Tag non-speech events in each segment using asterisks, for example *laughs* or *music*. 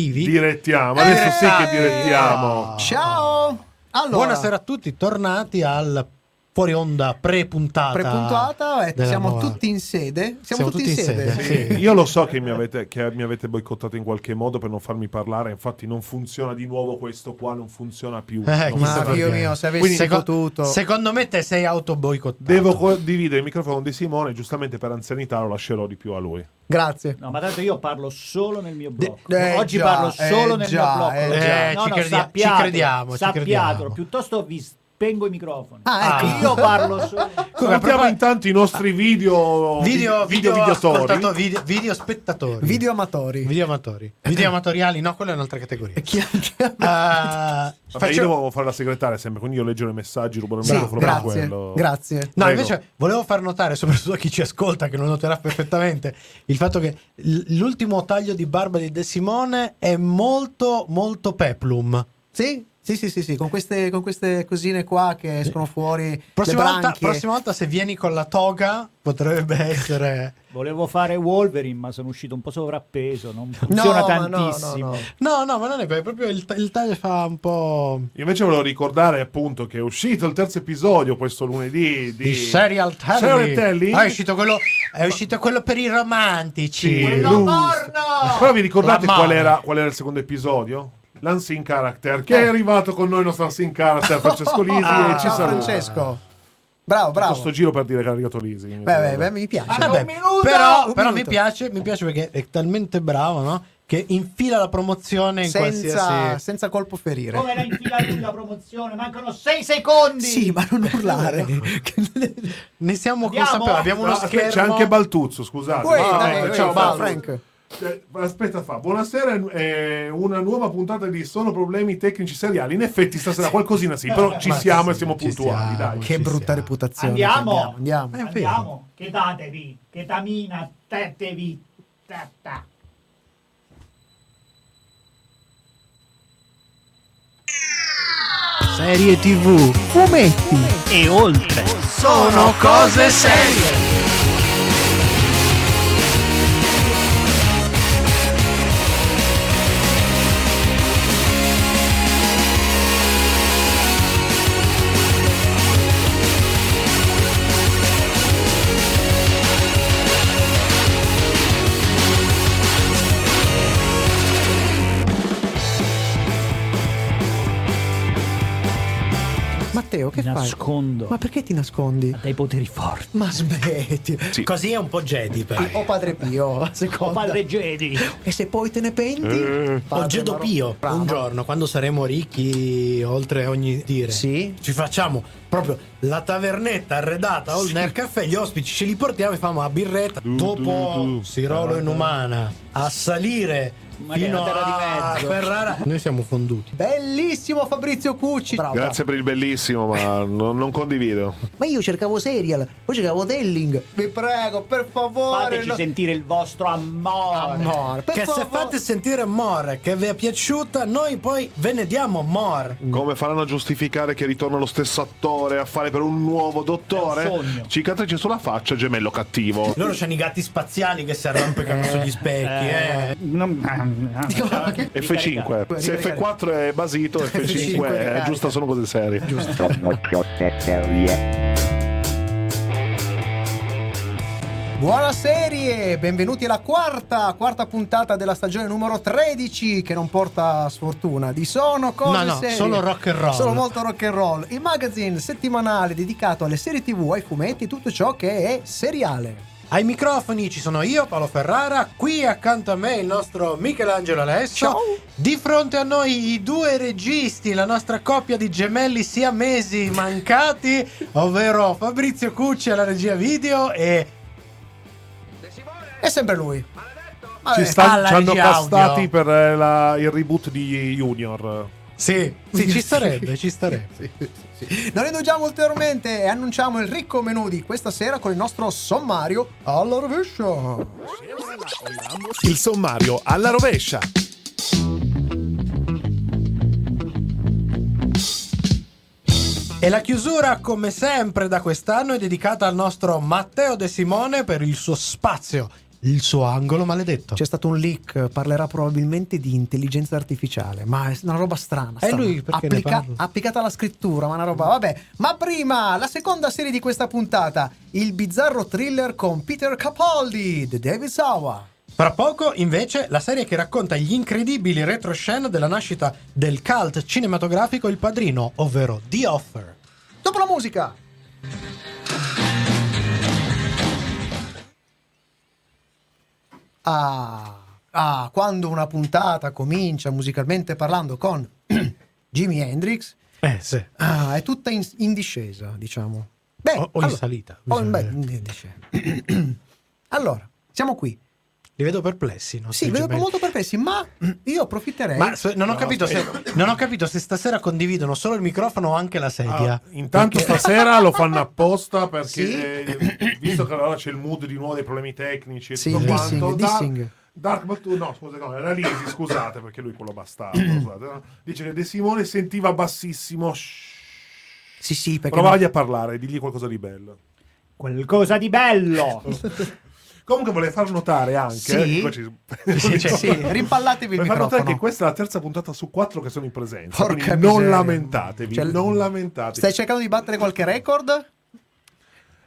direttivi. Direttiamo, adesso sì che Eh, direttiamo. Ciao! Allora, Buonasera a tutti, tornati al fuori onda pre-puntata. Prepuntuata, eh, siamo nuova- tutti in sede. Siamo, tutti, in sede. sì. Io lo so che mi, avete, che mi avete boicottato in qualche modo per non farmi parlare, infatti non funziona di nuovo questo qua, non funziona più. Eh, Non Ma Dio mio, se avessi Seco- potuto. Secondo me te sei autoboicottato. Devo condividere il microfono di Simone, giustamente per anzianità lo lascerò di più a lui. Grazie. No, ma tanto io parlo solo nel mio blocco. eh, Oggi già, parlo solo eh, nel già, mio blocco. eh, già. no, ci no, credi- ci sappiatelo, crediamo, ci sappiatelo. crediamo. Piuttosto vi spengo i microfoni. Ah, ecco. Io parlo solo. Salutiamo intanto i nostri video Video, video, videotori. ascoltato- video, video spettatori. Video amatori. Video amatori. Video amatoriali, no, quella è un'altra categoria. Chi- chi- Ah, Vabbè, faccio- io devo fare la segretaria sempre, quindi io leggo i messaggi, rubo il Sì, microfono per grazie. quello. Grazie. No, Prego. invece volevo far notare, soprattutto a chi ci ascolta, che lo noterà perfettamente, il fatto che l'ultimo taglio di barba di De Simone è molto, molto peplum. Sì? Sì, sì, sì, sì, con queste, con queste cosine qua che escono fuori. Prossima le volta, prossima volta, se vieni con la toga, potrebbe *laughs* essere. Volevo fare Wolverine, ma sono uscito un po' sovrappeso. Non No, funziona no, no, tantissimo. no. No, no, ma non è vero, proprio il, il taglio fa un po'. Io invece volevo ricordare appunto che è uscito il terzo episodio questo lunedì di, Di serial telling. Serial telling? Ah, è uscito quello, è uscito quello per i romantici. Sì, Quello porno! Però vi ricordate qual era, qual era il secondo episodio? L'Unseen Character, che è arrivato con noi il nostro Unseen Character, Francesco Lisi, Ah, e ci ciao saluta. Francesco. Bravo, bravo. Sto giro per dire che è arrivato Lisi. Beh, beh, beh, mi piace. Ah, Vabbè, un minuto! però, Un però mi, piace, mi piace perché è talmente bravo, no? Che infila la promozione in senza, qualsiasi. senza colpo ferire. Come la infilati la promozione? Mancano 6 secondi! Sì, ma non urlare. *laughs* Ne siamo Andiamo? consapevoli. Abbiamo uno No, aspetta, schermo. c'è anche Baltuzzo, scusate. Uè, Ah, dai, eh, ciao. Frank. Eh, aspetta, fa. Buonasera, è una nuova puntata di Sono problemi tecnici seriali. In effetti, stasera qualcosina sì, però ci Ma siamo sì, e siamo puntuali. siamo. Dai. Che brutta siamo. reputazione. Andiamo! abbiamo, Andiamo. Eh. Andiamo! Che datevi! Che tamina! Tetevi! Tata. Serie TV, fumetti. E oltre! Sono cose serie. Nascondo. Ma perché ti nascondi? Dai poteri forti. Ma smetti. Così è un po' Jedi, però. O Padre Pio, la Oh, seconda. padre Jedi! E se poi te ne penti? Eh. O Gedo Pio, Bravo. un giorno, quando saremo ricchi oltre ogni dire, Sì. ci facciamo proprio la tavernetta arredata o nel caffè, gli ospiti ce li portiamo e famo a birretta. Dopo du. Sirolo in umana a salire fino la terra di a mezzo. Ferrara. Noi siamo fonduti. Bellissimo Fabrizio Cucci. Bravo. Grazie per il bellissimo, ma non, non condivido. Ma io cercavo serial, poi cercavo telling. Vi prego, per favore. Fateci no- sentire il vostro amore! Amore, per che se favore. fate sentire more che vi è piaciuta, noi poi ve ne diamo more. Come faranno a giustificare che ritorna lo stesso attore a fare per un nuovo dottore? Cicatrice sulla faccia, gemello cattivo. Loro c'hanno i gatti spaziali che si arrampicano sugli specchi, eh. non- F5. Se F4 è basito, F5 F5 è giusto, sono cose serie. Serie. Buona serie, benvenuti alla quarta, quarta puntata della stagione numero 13 che non porta sfortuna di sono cose No, no, serie. solo rock and roll. Solo molto rock and roll. Il magazine settimanale dedicato alle serie TV, ai fumetti, tutto ciò che è seriale. Ai microfoni ci sono io, Paolo Ferrara, qui accanto a me il nostro Michelangelo Alessio. Ciao. Di fronte a noi i due registi, la nostra coppia di gemelli siamesi mancati, ovvero Fabrizio Cucci alla regia video e È sempre lui. Ci, Vabbè. sta- ci hanno castati audio. per eh, la- il reboot di Junior. Sì, sì, ci starebbe, ci starebbe. *laughs* Non indugiamo ulteriormente e annunciamo il ricco menù di questa sera con il nostro sommario alla rovescia. Il sommario alla rovescia. E la chiusura, come sempre da quest'anno, è dedicata al nostro Matteo De Simone per il suo spazio il suo angolo maledetto. C'è stato un leak, parlerà probabilmente di intelligenza artificiale, ma è una roba strana. E strana. lui perché ne parla? applicata alla scrittura, ma una roba. Vabbè, ma prima la seconda serie di questa puntata, il bizzarro thriller con Peter Capaldi, The David Sawa. Fra poco, invece, la serie che racconta gli incredibili retroscena della nascita del cult cinematografico Il Padrino, ovvero The Offer. Dopo la musica. Ah, ah, quando una puntata comincia musicalmente parlando con *clears throat* Jimi Hendrix, Eh, sì. ah, è tutta in, in discesa, diciamo. Beh, O- o in salita, o beh, in discesa. *clears throat* allora, siamo qui. Li vedo perplessi. Sì, vedo gemelli. molto perplessi, ma io approfitterei. Ma se- non, ho No, capito se, non ho capito se stasera condividono solo il microfono o anche la sedia. Ah, intanto stasera lo fanno apposta perché Sì. Visto che allora c'è il mood di nuovo dei problemi tecnici e Sì, tutto il quanto dissing, il Dark- dissing. Batu- no scusa no era Lisi scusate perché lui quello bastardo *coughs* scusate, no? dice che De Simone sentiva bassissimo Shh. Sì, sì, perché provagli a parlare digli qualcosa di bello Qualcosa di bello. *laughs* comunque volevo far notare anche Sì. eh, ci- Sì, sì, sì, rimpallatevi il far notare che questa è la terza puntata su quattro che sono in presenza Porca non miseria. lamentatevi Cioè, non lamentatevi Stai cercando di battere qualche record?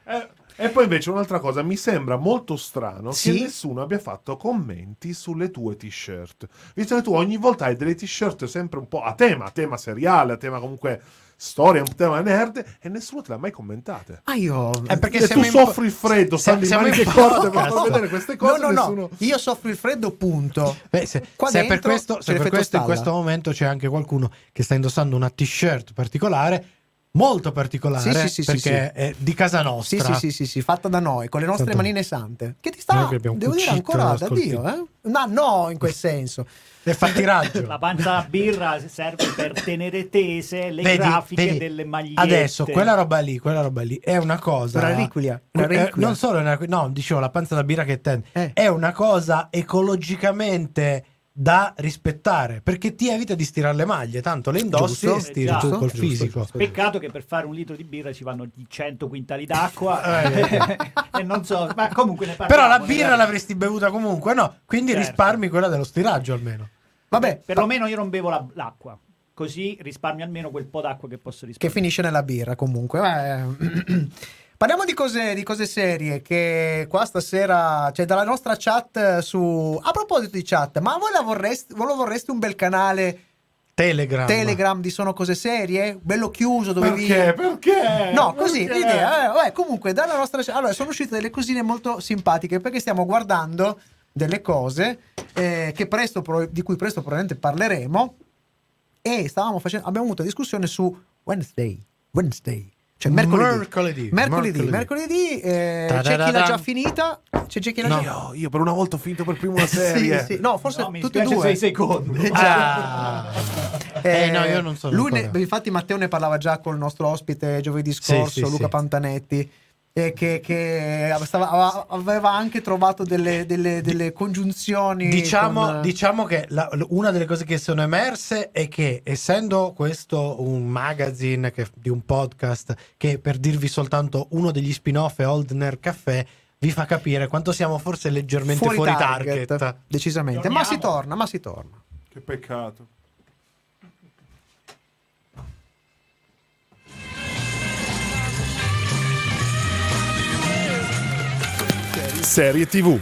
Eh, e poi invece un'altra cosa, mi sembra molto strano Sì? che nessuno abbia fatto commenti sulle tue t-shirt. Visto che tu ogni volta hai delle t-shirt sempre un po' a tema, a tema seriale, a tema comunque storia, un tema nerd, e nessuno te l'ha mai commentate. Ah, io. È perché e tu in soffri il freddo, in siamo in corte per far vedere queste No, cose. no, no. nessuno... Io soffro il freddo, punto. Beh, se, Qua se per dentro questo, c'è se per questo in questo momento c'è anche qualcuno che sta indossando una t-shirt particolare, molto particolare, Sì, sì, sì, sì, perché è di casa nostra. sì, sì, sì, sì, fatta da noi, con le nostre Tanto- manine sante. Che ti sta, che devo dire, ancora da Dio, eh? No, no, in quel senso. *laughs* E fa tiraggio. La panza a birra serve per tenere tese le Vedi, grafiche vedi, delle magliette. Adesso quella roba lì, quella roba lì è una cosa. Una Eh, non solo una, no, dicevo la panza da birra che tende. Eh. È una cosa ecologicamente da rispettare perché ti evita di stirare le maglie, tanto le indossi Giusto, e stiri giusto, tu col giusto, fisico. giusto. Peccato che per fare un litro di birra ci vanno di 100 quintali d'acqua *laughs* Eh, *laughs* e non so, ma comunque ne parliamo. Però la birra magari. l'avresti bevuta comunque, no? Quindi Certo. risparmi quella dello stiraggio almeno. Vabbè, Perlomeno io non bevo la- l'acqua, così risparmio almeno quel po' d'acqua che posso che risparmiare. finisce nella birra comunque. Eh, *clears throat* *clears throat* Parliamo di cose, di cose serie che qua stasera c'è dalla nostra chat su... A proposito di chat, ma voi la vorreste, voi lo vorreste un bel canale Telegram. Telegram di Sono Cose Serie? Bello chiuso dove vi... Perché? Perché? No, così Perché? l'idea. Eh, vabbè, comunque, dalla nostra. Allora, sono uscite delle cosine molto simpatiche perché stiamo guardando delle cose eh, che presto, di cui presto probabilmente parleremo. E stavamo facendo. Abbiamo avuto discussione su Wednesday. Wednesday. Cioè mercoledì. Mercoledì. Mercoledì, mercoledì, eh, c'è chi l'ha già finita. C'è chi l'ha No. già Io, io per una volta ho finito per primo *laughs* Sì, serie. sì. No, forse No, tutti e due. sei secondi. Eh. Ah. Eh, no, io non sono Lui ne- infatti, Matteo ne parlava già con il nostro ospite giovedì Sì, scorso, sì, Luca sì. Pantanetti. Eh, che, che stava- aveva- anche trovato delle, delle- delle congiunzioni. Diciamo, con- diciamo che la- una delle cose che sono emerse è che essendo questo un magazine che- di un podcast che per dirvi soltanto uno degli spin-off è Old Nerd Café vi fa capire quanto siamo forse leggermente fuori, target. Decisamente, ma si Torniamo. torna, ma si torna. Che peccato. Serie TV.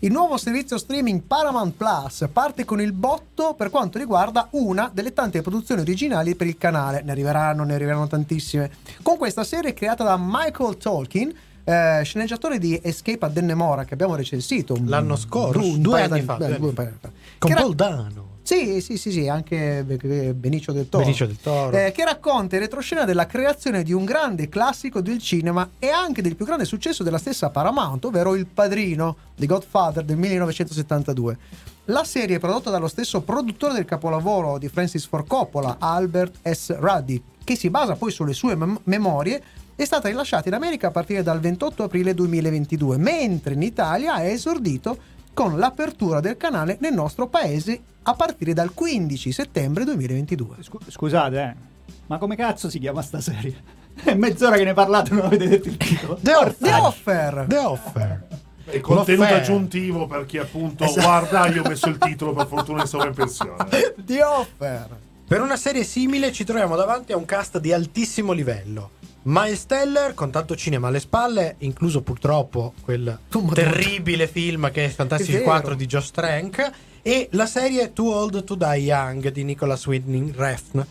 Il nuovo servizio streaming Paramount Plus parte con il botto per quanto riguarda una delle tante produzioni originali per il canale. Ne arriveranno, ne arriveranno tantissime. Con questa serie creata da Michael Tolkien, eh, sceneggiatore di Escape a Dennemora, che abbiamo recensito L'anno scorso, un due anni fa, beh, due anni fa. Con Che ra- Paul Dano. Sì, sì, sì, sì, anche Be- Benicio del Toro. Benicio del Toro. Eh, che racconta in retroscena della creazione di un grande classico del cinema e anche del più grande successo della stessa Paramount, ovvero Il Padrino di Godfather del 1972. La serie, prodotta dallo stesso produttore del capolavoro di Francis Ford Coppola, Albert S. Ruddy, che si basa poi sulle sue mem- memorie, è stata rilasciata in America a partire dal 28 aprile 2022, mentre in Italia è esordito con l'apertura del canale nel nostro paese a partire dal 15 settembre 2022. Scu- Scusate, eh. Ma come cazzo si chiama sta serie? È mezz'ora che ne parlate e non avete detto il titolo. The Offer. The Offer. The Offer. E contenuto L'offerta. aggiuntivo per chi appunto Esatto. guarda, io ho messo il titolo per fortuna in pensione. The Offer. Per una serie simile ci troviamo davanti a un cast di altissimo livello. Miles Teller con tanto cinema alle spalle, incluso purtroppo quel terribile film che è Fantastic È vero. 4 di Josh Trank e la serie Too Old to Die Young di Nicholas Winding Refn.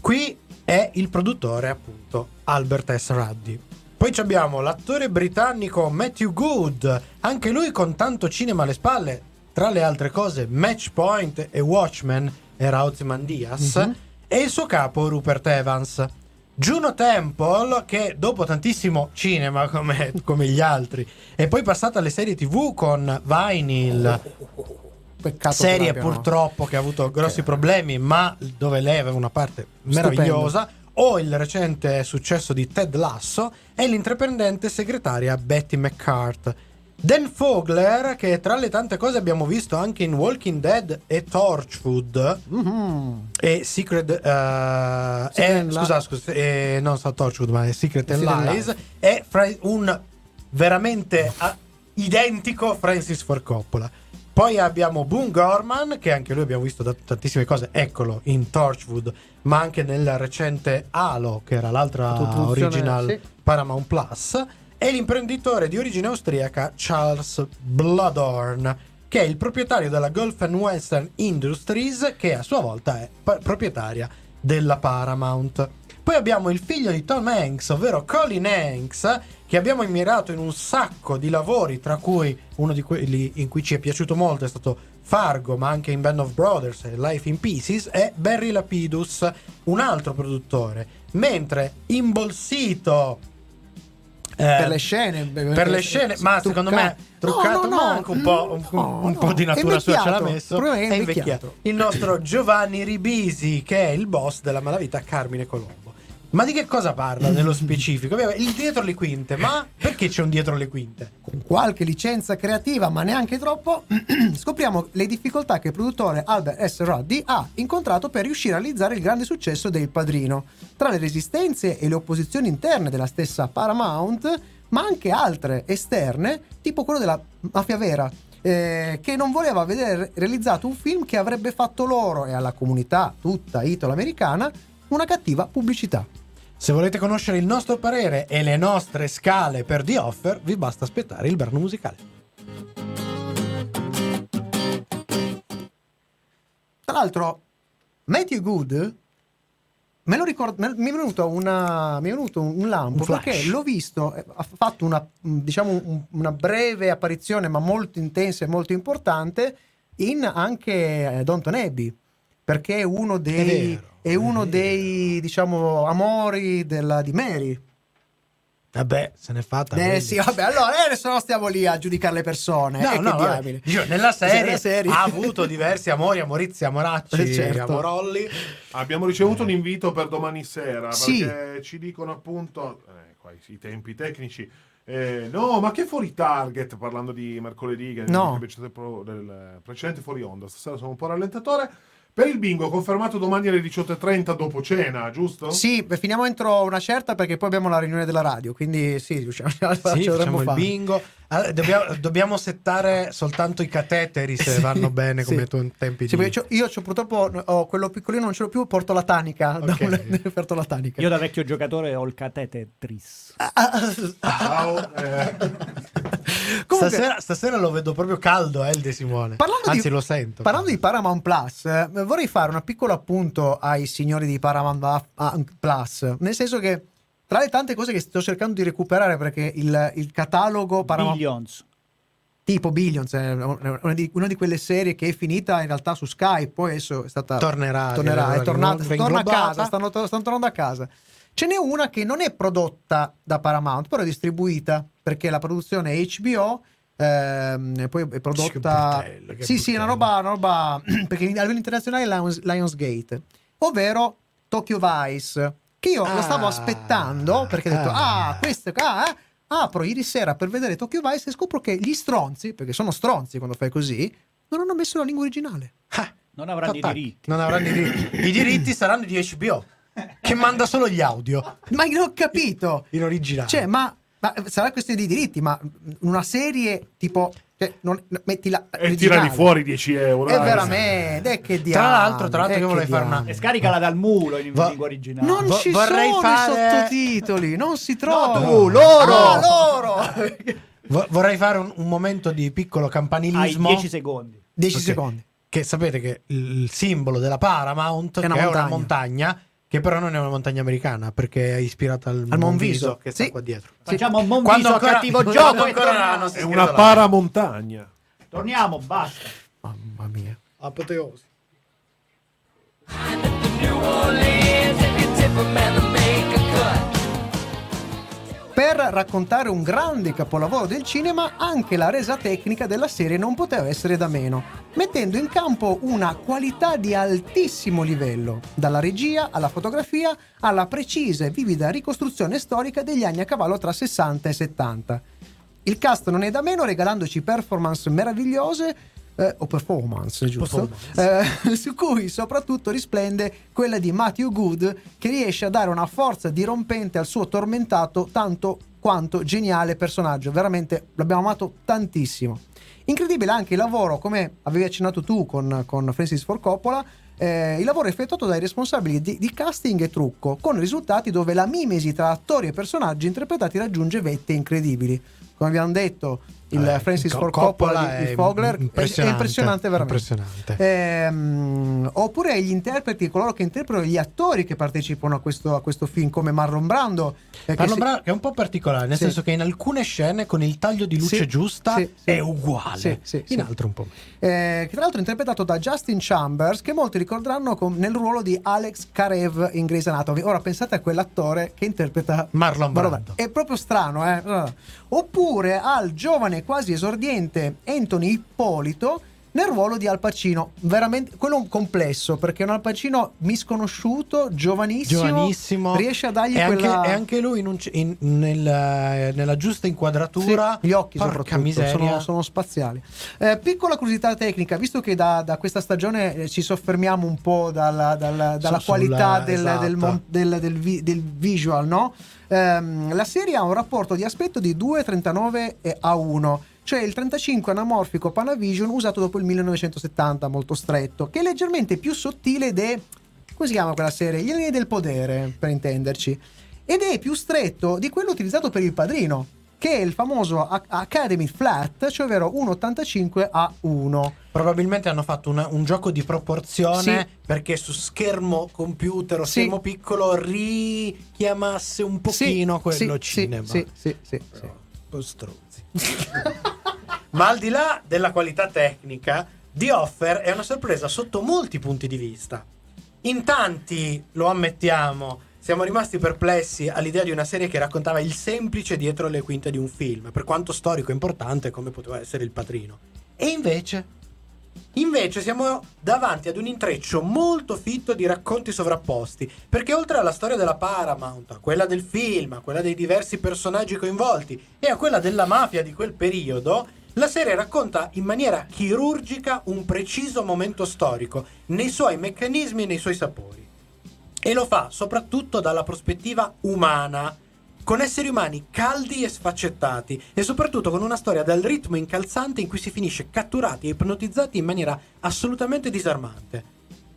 Qui è il produttore appunto Albert S. Ruddy. Poi ci abbiamo l'attore britannico Matthew Good, anche lui con tanto cinema alle spalle, tra le altre cose Match Point e Watchmen era Ozymandias Mhm. e il suo capo Rupert Evans. Juno Temple, che dopo tantissimo cinema come, come gli altri, è poi passata alle serie tv con Vinyl, Peccato serie che purtroppo che ha avuto grossi problemi, ma dove lei aveva una parte Stupendo. meravigliosa. O il recente successo di Ted Lasso e l'intraprendente segretaria Betty McCart. Dan Fogler, che tra le tante cose abbiamo visto anche in Walking Dead e Torchwood, Mhm. e Secret, eh, Secret è- scusa, scusa, eh, non so Torchwood, ma è Secret and Secret and Lies. Lies. È fra- un veramente ah, identico Francis Ford Coppola. Poi abbiamo Boone Gorman, che anche lui abbiamo visto da tantissime cose, eccolo in Torchwood, ma anche nel recente Halo, che era l'altra original sì. Paramount Plus, e l'imprenditore di origine austriaca Charles Bloodhorn, che è il proprietario della Gulf and Western Industries, che a sua volta è pa- proprietaria della Paramount. Poi abbiamo il figlio di Tom Hanks, ovvero Colin Hanks, che abbiamo immirato in un sacco di lavori, tra cui uno di quelli in cui ci è piaciuto molto è stato Fargo, ma anche in Band of Brothers e Life in Pieces, è Barry Lapidus, un altro produttore. Mentre imbolsito per le scene per le scene, ma secondo me truccato, ma anche un po', un, no, un po' no, di natura sua ce l'ha messo. È invecchiato. Il nostro Giovanni Ribisi, che è il boss della malavita Carmine Colombo. Ma di che cosa parla nello *laughs* specifico? Il dietro le quinte, ma perché c'è un dietro le quinte? con qualche licenza creativa, ma neanche troppo, *clears throat* scopriamo le difficoltà che il produttore Albert S. Ruddy ha incontrato per riuscire a realizzare il grande successo del Padrino. Tra le resistenze e le opposizioni interne della stessa Paramount, ma anche altre esterne, tipo quello della Mafia Vera. eh, che non voleva vedere realizzato un film che avrebbe fatto loro e alla comunità tutta italo-americana una cattiva pubblicità. Se volete conoscere il nostro parere e le nostre scale per The Offer, vi basta aspettare il brano musicale. Tra l'altro, Matthew Good me lo ricordo, me- mi è venuto, una, mi è venuto un lampo Un perché l'ho visto, eh, ha fatto una, diciamo, un- una breve apparizione, ma molto intensa e molto importante, in anche eh, Downton Abbey. Perché è uno dei, vero, è è uno dei diciamo, amori della, di Mary. Vabbè, se n'è fatta. Eh sì, vabbè, allora eh, adesso non stiamo lì a giudicare le persone. No, eh, no, che vabbè. Dico, nella serie, Nella serie. ha avuto diversi amori, amorizi, amoracci, Eh, certo. amorolli. Abbiamo ricevuto un invito per domani sera Sì. perché ci dicono appunto eh, qua i, i tempi tecnici. eh, no, ma che fuori target parlando di mercoledì che No. invece del, del precedente fuori onda. Stasera sono un po' rallentatore. Per il bingo confermato domani alle 18:30 dopo cena, giusto? Sì, beh, finiamo entro una certa perché poi abbiamo la riunione della radio, quindi sì, riusciamo a Sì, facciamo il fare. bingo. Allora, dobbiamo, dobbiamo settare soltanto i cateteri se *laughs* Sì, vanno bene come sì. tu in tempi Sì, di... io c'ho, purtroppo ho quello piccolino, non ce l'ho più, porto la tanica. da Ok. un- *laughs* porto la tanica. Io da vecchio giocatore ho il catetris. Ah, ah, ah, Ciao. eh. *laughs* Comunque, stasera, stasera lo vedo proprio caldo, eh, il De Simone. Anzi, di- lo sento. Parlando di Paramount Plus, eh, vorrei fare un piccolo appunto ai signori di Paramount Plus, nel senso che tra le tante cose che sto cercando di recuperare perché il, il catalogo Paramount Billions. tipo Billions è una di, una di quelle serie che è finita in realtà su Skype, poi adesso è stata Tornerà. tornerà, è tornata, torna a casa, stanno, stanno tornando a casa. Ce n'è una che non è prodotta da Paramount, però è distribuita perché la produzione è HBO. ehm, poi è prodotta Che bruttello, che sì sì una bruttello. roba, una roba *clears throat* perché a livello internazionale è Lions, Lionsgate ovvero Tokyo Vice che io lo stavo Ah. aspettando perché ho detto Ah. ah questo ah, eh." apro ieri sera per vedere Tokyo Vice e scopro che gli stronzi perché sono stronzi quando fai così non hanno messo la lingua originale Ah, Non avranno i attacchi. diritti. Non avranno i diritti. I diritti saranno di HBO. che manda solo gli audio Ma non ho capito. in originale. Cioè, ma, ma sarà questione di diritti, ma una serie tipo. Cioè, non, metti la. E originale. tirali fuori 10 euro. È eh. veramente. eh, che Tra diavolo, l'altro- tra l'altro eh, io vorrei fare una-. E scaricala dal mulo in Va- lingua originale. Non Vo- ci vorrei sono fare- i sottotitoli, non si trovano. tu, loro! Ah, loro! *laughs* Vo- vorrei fare un, un momento di piccolo campanilismo 10 secondi. 10 Ok. secondi. che sapete che il simbolo della Paramount È una è una montagna. Che però non è una montagna americana perché è ispirata al, Al Monviso Monviso. che sta Sì. qua dietro. Facciamo un buon Quando ancora- cattivo quando gioco e ancora torniamo. non si È una paramontagna. Torniamo, basta. Mamma mia. Apoteosi. Per raccontare un grande capolavoro del cinema, anche la resa tecnica della serie non poteva essere da meno, mettendo in campo una qualità di altissimo livello, dalla regia alla fotografia alla precisa e vivida ricostruzione storica degli anni a cavallo tra 60 e 70. Il cast non è da meno regalandoci performance meravigliose eh, o performance, giusto? Eh, *laughs* su cui soprattutto risplende quella di Matthew Good che riesce a dare una forza dirompente al suo tormentato tanto quanto geniale personaggio. Veramente l'abbiamo amato tantissimo. Incredibile anche il lavoro, come avevi accennato tu con, con Francis Ford Coppola, eh, il lavoro effettuato dai responsabili di, di casting e trucco, con risultati dove la mimesi tra attori e personaggi interpretati raggiunge vette incredibili. Come abbiamo detto, il Eh, Francis Ford Coppola, Coppola di, di Fogler è- è impressionante, impressionante veramente. impressionante. Ehm, oppure gli interpreti, coloro che interpretano gli attori che partecipano a questo, a questo film, come Marlon Brando. eh, Marlon si- Brando è un po' particolare, nel Sì. senso che in alcune scene con il taglio di luce Sì, giusta sì, è uguale, in altre un po' eh, che tra l'altro è interpretato da Justin Chambers, che molti ricorderanno com- nel ruolo di Alex Karev in Grey's Anatomy. Ora pensate a quell'attore che interpreta Marlon Brando. È proprio strano, eh? Oppure al giovane quasi esordiente Anthony Ippolito nel ruolo di Al Pacino. Veramente quello complesso perché è un Al Pacino misconosciuto, giovanissimo, Giovanissimo, riesce a dargli e anche, quella e anche lui in un in- nel- nella giusta inquadratura, Sì, gli occhi soprattutto miseria. sono, sono spaziali. Eh, piccola curiosità tecnica, visto che da, da questa stagione eh, ci soffermiamo un po' dalla, dalla- dalla qualità del, esatto. del del- del visual, no? Ehm, la serie ha un rapporto di aspetto di 2,39 a 1. Cioè il 35 anamorfico Panavision usato dopo il 1970, molto stretto, che è leggermente più sottile è. come si chiama quella serie? Gli anelli del podere, per intenderci. Ed è più stretto di quello utilizzato per il padrino, che è il famoso Academy Flat, cioè ovvero 1,85 a 1. Probabilmente hanno fatto una- un gioco di proporzione Sì. perché su schermo computer o Sì. schermo piccolo richiamasse un pochino Sì, quello cinema. Sì, sì, sì. Però, un po' stronzi. Ma al di là della qualità tecnica, The Offer è una sorpresa sotto molti punti di vista. In tanti, lo ammettiamo, siamo rimasti perplessi all'idea di una serie che raccontava il semplice dietro le quinte di un film, per quanto storico e importante come poteva essere Il Padrino. E invece, invece siamo davanti ad un intreccio molto fitto di racconti sovrapposti, perché oltre alla storia della Paramount, a quella del film, a quella dei diversi personaggi coinvolti e a quella della mafia di quel periodo, la serie racconta in maniera chirurgica un preciso momento storico, nei suoi meccanismi e nei suoi sapori. E lo fa soprattutto dalla prospettiva umana, con esseri umani caldi e sfaccettati e soprattutto con una storia dal ritmo incalzante in cui si finisce catturati e ipnotizzati in maniera assolutamente disarmante.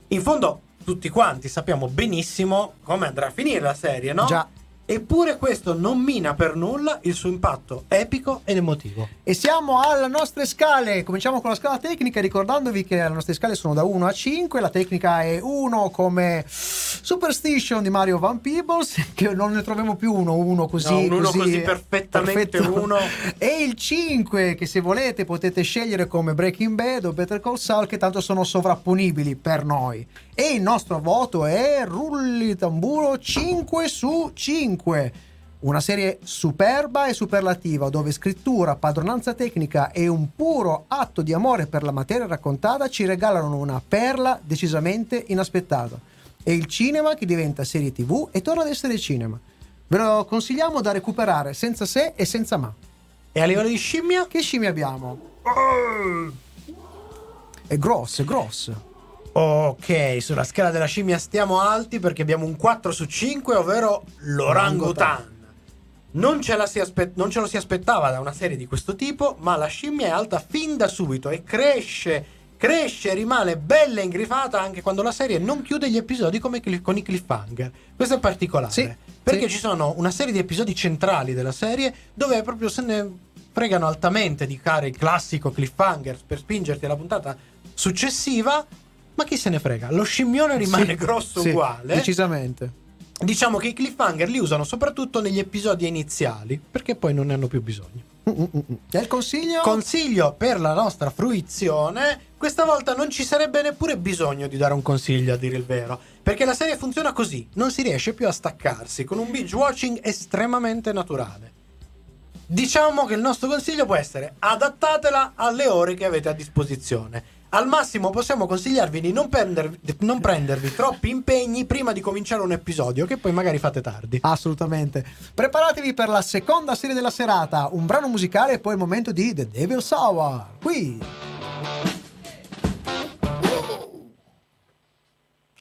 In fondo, tutti quanti sappiamo benissimo come andrà a finire la serie, no? Già. Eppure questo non mina per nulla il suo impatto epico ed emotivo. E siamo alle nostre scale. Cominciamo con la scala tecnica, ricordandovi che le nostre scale sono da 1 a 5. La tecnica è 1 come Superstition di Mario Van Peebles, *laughs* che non ne troviamo più uno, uno così. No, un uno così perfettamente perfetto. uno. *laughs* E il 5, che se volete potete scegliere come Breaking Bad o Better Call Saul, che tanto sono sovrapponibili per noi. E il nostro voto è Rulli tamburo 5 su 5. Una serie superba e superlativa dove scrittura, padronanza tecnica e un puro atto di amore per la materia raccontata ci regalano una perla decisamente inaspettata. E il cinema che diventa serie tv e torna ad essere cinema. Ve lo consigliamo da recuperare senza se e senza ma. E a livello di scimmia? Che scimmie abbiamo? È grosso, è grosso. Ok, sulla scala della scimmia stiamo alti perché abbiamo un 4 su 5, ovvero l'orangutan. Non ce, la si aspe- non ce lo si aspettava da una serie di questo tipo, ma la scimmia è alta fin da subito e cresce, cresce, rimane bella e ingrifata anche quando la serie non chiude gli episodi come cli- con i cliffhanger. Questo è particolare. Sì, perché sì. ci sono una serie di episodi centrali della serie dove proprio se ne fregano altamente di fare il classico cliffhanger per spingerti alla puntata successiva. Ma chi se ne frega? Lo scimmione rimane Sì, grosso sì, uguale. Decisamente. Diciamo che i cliffhanger li usano soprattutto negli episodi iniziali, perché poi non ne hanno più bisogno. E il consiglio? Consiglio per la nostra fruizione, questa volta non ci sarebbe neppure bisogno di dare un consiglio a dire il vero, perché la serie funziona così, non si riesce più a staccarsi, con un binge watching estremamente naturale. Diciamo che il nostro consiglio può essere adattatela alle ore che avete a disposizione. Al massimo possiamo consigliarvi di non, prendervi- non prendervi troppi impegni prima di cominciare un episodio, che poi magari fate tardi. Assolutamente. Preparatevi per la seconda serie della serata, un brano musicale e poi il momento di The Devil's Hour. Qui.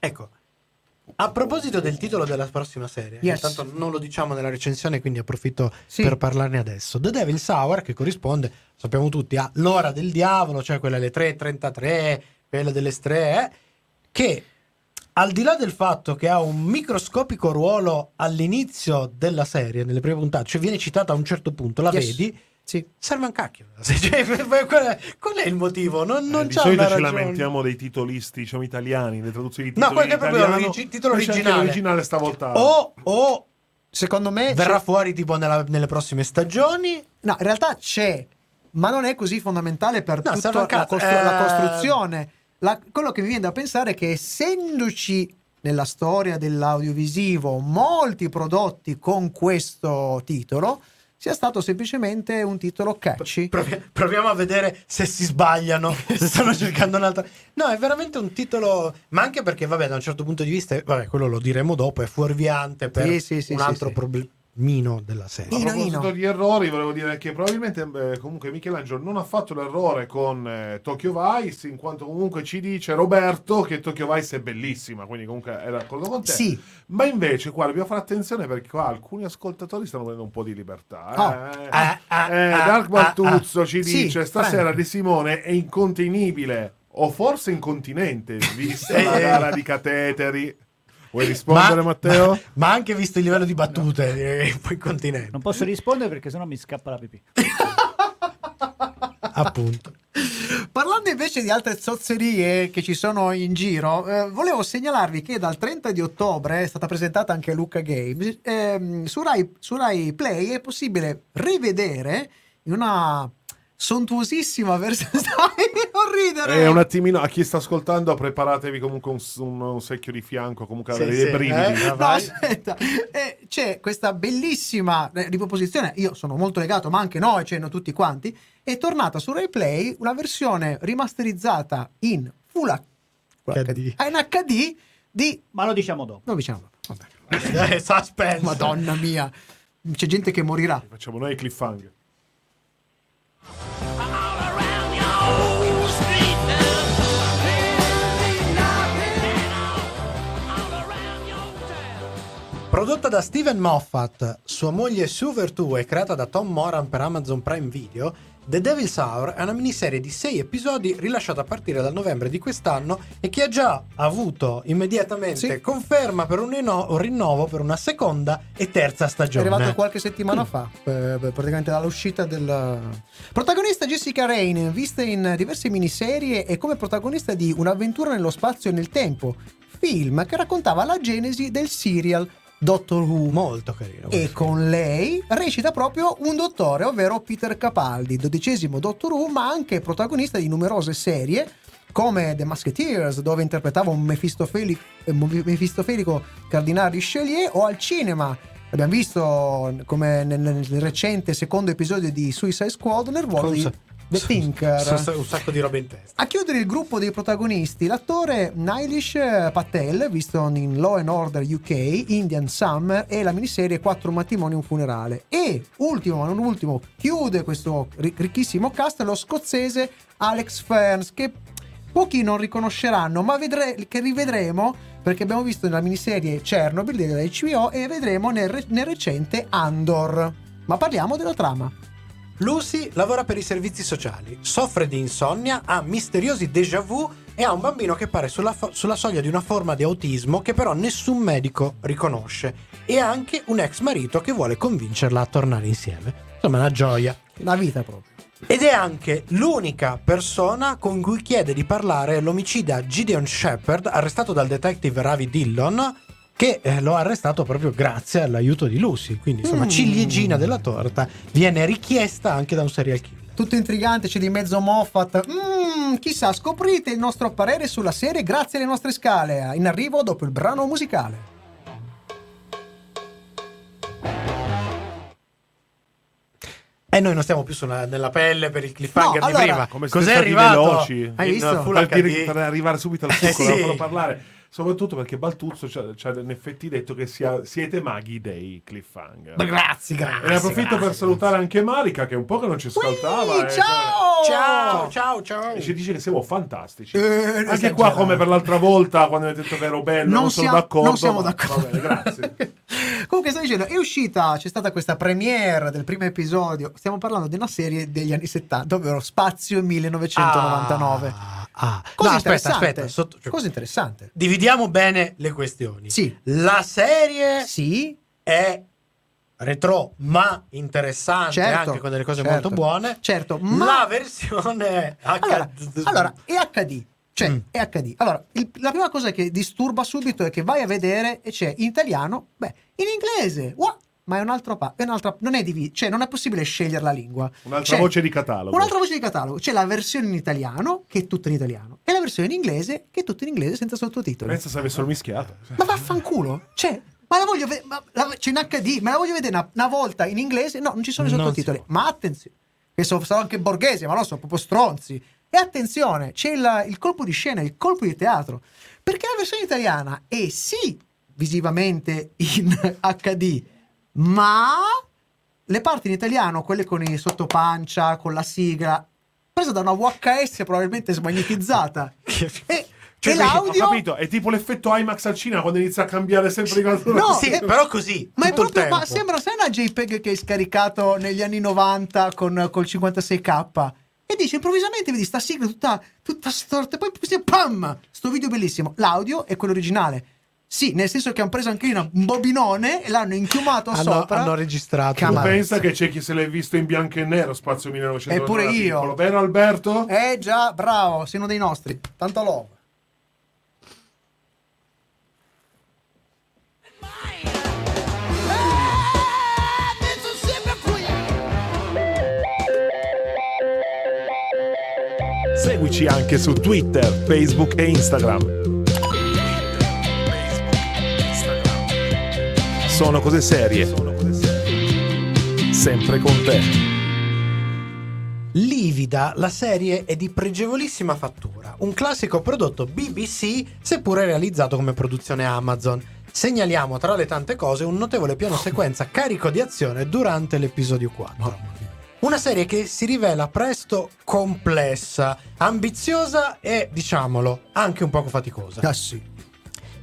Ecco, a proposito del titolo della prossima serie, Yes. intanto non lo diciamo nella recensione, quindi approfitto Sì. per parlarne adesso. The Devil's Hour, che corrisponde, sappiamo tutti, a L'ora del diavolo, cioè quella alle 3.33, quella delle streghe, che al di là del fatto che ha un microscopico ruolo all'inizio della serie, nelle prime puntate, cioè viene citata a un certo punto, la Yes. vedi, Sì. serve un cacchio. *laughs* Cioè, qual, è, qual è il motivo? Non, non Eh, di solito una ci lamentiamo dei titolisti, diciamo italiani, le traduzioni di No, titoli quello che è proprio l'origi- titolo originale. l'originale stavolta. O, o Secondo me verrà c'è- fuori tipo nella- nelle prossime stagioni. No, in realtà c'è, ma non è così fondamentale per No, tutta la, costru- la Eh. costruzione. La- quello che mi viene da pensare è che essendoci nella storia dell'audiovisivo molti prodotti con questo titolo, sia stato semplicemente un titolo catchy. Provi- proviamo a vedere se si sbagliano, se *laughs* stanno cercando un'altra. No, è veramente un titolo. Ma anche perché, vabbè, da un certo punto di vista, vabbè, quello lo diremo dopo, è fuorviante per Sì, sì, sì, un altro sì. Problemino della serie. A Ino, proposito Ino. di errori, volevo dire che probabilmente eh, comunque Michelangelo non ha fatto l'errore con eh, Tokyo Vice, in quanto comunque ci dice Roberto che Tokyo Vice è bellissima, quindi comunque è d'accordo con te. Sì, Ma invece qua dobbiamo fare attenzione perché qua alcuni ascoltatori stanno prendendo un po' di libertà. eh. Oh. Ah, ah, Eh, ah, Dark ah, Baltuzzo ci Sì, dice stasera prego. De Simone è incontenibile o forse incontinente *laughs* vista Eh, la eh. gara di cateteri. Vuoi rispondere Matteo? Ma, ma anche visto il livello di battute, direi che poi continente. Non posso rispondere perché sennò mi scappa la pipì. *laughs* Appunto. Parlando invece di altre zozzerie che ci sono in giro, eh, volevo segnalarvi che dal 30 di ottobre è stata presentata anche Luca Games. ehm, su, Rai, su Rai Play è possibile rivedere in una sontuosissima versione. *laughs* Non ridere! Eh, un attimino, a chi sta ascoltando, preparatevi comunque un, un- un secchio di fianco, comunque Sì, avere sì, brividi. eh. No, Vai. aspetta, Eh, c'è questa bellissima eh, riproposizione. Io sono molto legato, ma anche noi, cioè noi tutti quanti. È tornata su Rai Play una versione rimasterizzata in Full HD. in HD di. Ma lo diciamo dopo. No, diciamo. Vabbè. *laughs* Eh, suspense. Madonna mia, c'è gente che morirà. Facciamo noi i cliffhanger. Prodotta da Steven Moffat, sua moglie Sue Vertue e creata da Tom Moran per Amazon Prime Video, The Devil's Hour è una miniserie di 6 episodi rilasciata a partire dal novembre di quest'anno e che ha già avuto immediatamente Sì. conferma per un, rinno- un rinnovo per una seconda e terza È stagione. arrivato qualche settimana fa, eh, praticamente dall'uscita del. Protagonista Jessica Rain, vista in diverse miniserie e come protagonista di Un'avventura nello spazio e nel tempo, film che raccontava la genesi del serial Doctor Who. Molto carino. E con lei recita proprio un dottore, ovvero Peter Capaldi, dodicesimo Doctor Who, ma anche protagonista di numerose serie come The Musketeers, dove interpretava un mefistofelico, eh, mefistofelico cardinale Richelieu, o al cinema. Abbiamo visto come nel, nel recente secondo episodio di Suicide Squad nel ruolo Con di The Thinker. Un sacco di roba in testa. A chiudere il gruppo dei protagonisti, l'attore Nailish Patel, visto in Law and Order UK, Indian Summer e la miniserie Quattro matrimoni e un funerale. E, ultimo ma non ultimo, chiude questo ri- ricchissimo cast lo scozzese Alex Ferns, che pochi non riconosceranno, ma vedre- che rivedremo perché abbiamo visto nella miniserie Chernobyl della HBO e vedremo nel, re- nel recente Andor. Ma parliamo della trama. Lucy lavora per i servizi sociali, soffre di insonnia, ha misteriosi déjà vu e ha un bambino che pare sulla, fo- sulla soglia di una forma di autismo che però nessun medico riconosce e ha anche un ex marito che vuole convincerla a tornare insieme. Insomma, una gioia. La vita proprio. Ed è anche l'unica persona con cui chiede di parlare l'omicida Gideon Shepard, arrestato dal detective Ravi Dillon, che eh, lo ha arrestato proprio grazie all'aiuto di Lucy. Quindi, insomma, Mm. ciliegina della torta viene richiesta anche da un serial killer. Tutto intrigante, c'è di mezzo Moffat. Mm, chissà, scoprite il nostro parere sulla serie grazie alle nostre scale. In arrivo dopo il brano musicale. E noi non stiamo più sulla- nella pelle per il cliffhanger No, di allora- prima. Come Cos'è arrivato? veloci. Hai in visto? Per, dire- per arrivare subito al Eh, succo, sì. farlo parlare. Soprattutto perché Baltuzzo ci ha, in effetti detto che sia- siete maghi dei cliffhanger. Grazie, grazie. E ne approfitto grazie, per salutare anche Marica che un po' che non ci ascoltava. Ui, e- ciao! Ciao, ciao, ciao. E ci dice che siamo fantastici. Eh, Anche qua, come per l'altra volta, quando avete detto che ero bello, non, sono siamo- d'accordo. Non siamo ma- d'accordo. Va bene, grazie. *laughs* Comunque, sto dicendo, è uscita, c'è stata questa premiere del primo episodio. Stiamo parlando di una serie degli anni 70, ovvero Spazio 1999. Ah, ah. Cosa No, aspetta, interessante. aspetta. sotto- cioè, Cosa interessante. Dividiamo bene le questioni. Sì. La serie Sì, è retro ma interessante Certo, anche con delle cose certo. molto buone. Certo, ma- la versione allora, HD. allora, è HD. Cioè, Mm. è HD. Allora, il- la prima cosa che disturba subito è che vai a vedere e c'è in italiano, beh, in inglese, Wha- ma è un altro pa- è un'altra, non è divi- cioè non è possibile scegliere la lingua. Un'altra C'è voce di catalogo. Un'altra voce di catalogo, c'è la versione in italiano che è tutta in italiano e la versione in inglese che è tutta in inglese senza sottotitoli. Pensa se avessero mischiato. Ma vaffanculo, cioè, ma la voglio vedere, c'è in HD, ma la voglio vedere una, una volta in inglese, no, non ci sono i sottotitoli. Ma attenzione, che so- sono anche borghesi, ma no, sono proprio stronzi. E attenzione, c'è il, il colpo di scena, il colpo di teatro, perché la versione italiana è sì visivamente in *laughs* HD, ma le parti in italiano, quelle con i sottopancia, con la sigla, presa da una VHS probabilmente smagnetizzata. *laughs* e, Cioè, e Ho l'audio... capito, è tipo l'effetto IMAX al cinema quando inizia a cambiare sempre di cosa. No, sì, però così. Ma, è proprio, ma sembra, sai una JPEG che hai scaricato negli anni 90 con, col 56k? E dice improvvisamente vedi sta sigla tutta, tutta storta, e poi così, pam! Sto video bellissimo. L'audio è quello originale. Sì, nel senso che hanno preso anche lì una- un bobinone e l'hanno inchiumato hanno, sopra. hanno registrato. Cama- Tu pensa che c'è chi se l'è visto in bianco e nero Spazio 1900 Eppure io. piccolo, Vero Alberto? Eh già, bravo, sei uno dei nostri. Tanto love. Seguici anche su Twitter, Facebook e Instagram. Sono cose serie. Sempre con te. Livida, la serie è di pregevolissima fattura, un classico prodotto BBC seppure realizzato come produzione Amazon. Segnaliamo tra le tante cose un notevole piano sequenza carico di azione durante l'episodio 4. Una serie che si rivela presto complessa, ambiziosa e, diciamolo, anche un poco faticosa. Ah sì.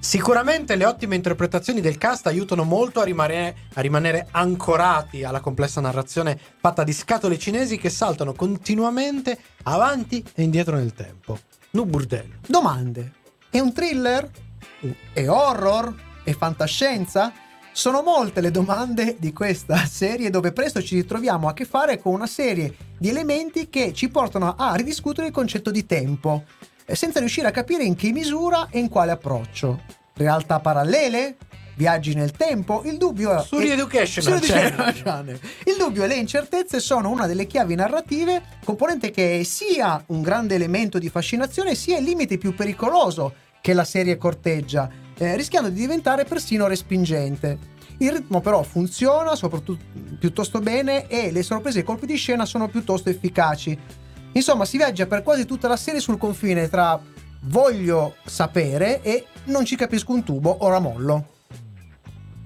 Sicuramente le ottime interpretazioni del cast aiutano molto a rimanere, a rimanere ancorati alla complessa narrazione fatta di scatole cinesi che saltano continuamente avanti e indietro nel tempo. Nu burdello. Domande. È un thriller? È horror? È fantascienza? Sono molte le domande di questa serie dove presto ci ritroviamo a che fare con una serie di elementi che ci portano a ridiscutere il concetto di tempo, senza riuscire a capire in che misura e in quale approccio. Realtà parallele? Viaggi nel tempo? Il dubbio è... Channel. Educational Channel. Il dubbio e le incertezze sono una delle chiavi narrative, componente che è sia un grande elemento di fascinazione sia il limite più pericoloso che la serie corteggia, eh, rischiando di diventare persino respingente. Il ritmo però funziona soprattutto piuttosto bene e le sorprese e i colpi di scena sono piuttosto efficaci. Insomma, si viaggia per quasi tutta la serie sul confine tra voglio sapere e non ci capisco un tubo, ora mollo.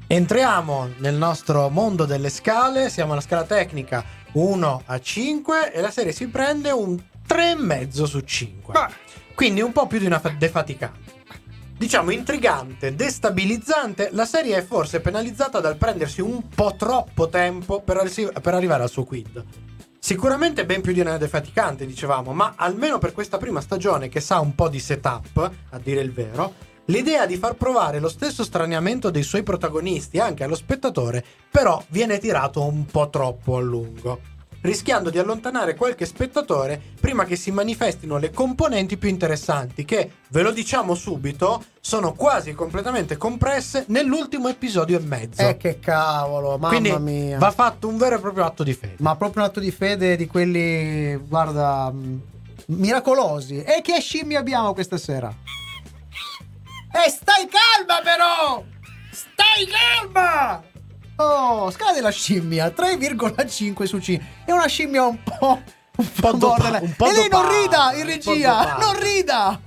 Entriamo nel nostro mondo delle scale, siamo alla scala tecnica 1 a 5 e la serie si prende un 3,5 su 5. Quindi un po' più di una fa- defaticante. Diciamo intrigante, destabilizzante, la serie è forse penalizzata dal prendersi un po' troppo tempo per, arri- per arrivare al suo quid. Sicuramente ben più di una defaticante, dicevamo, ma almeno per questa prima stagione che sa un po' di setup, a dire il vero, l'idea di far provare lo stesso straniamento dei suoi protagonisti anche allo spettatore, però viene tirato un po' troppo a lungo, rischiando di allontanare qualche spettatore prima che si manifestino le componenti più interessanti che, ve lo diciamo subito, sono quasi completamente compresse nell'ultimo episodio e mezzo. Eh che cavolo, mamma Quindi mia. va fatto un vero e proprio atto di fede. Ma proprio un atto di fede di quelli, guarda, mh, miracolosi. E che scimmie abbiamo questa sera? E stai calma però! Stai calma! Oh, scala della scimmia, 3,5 su 5. È una scimmia un po'... Un po' dopa- un po' e lei non rida in regia, non rida.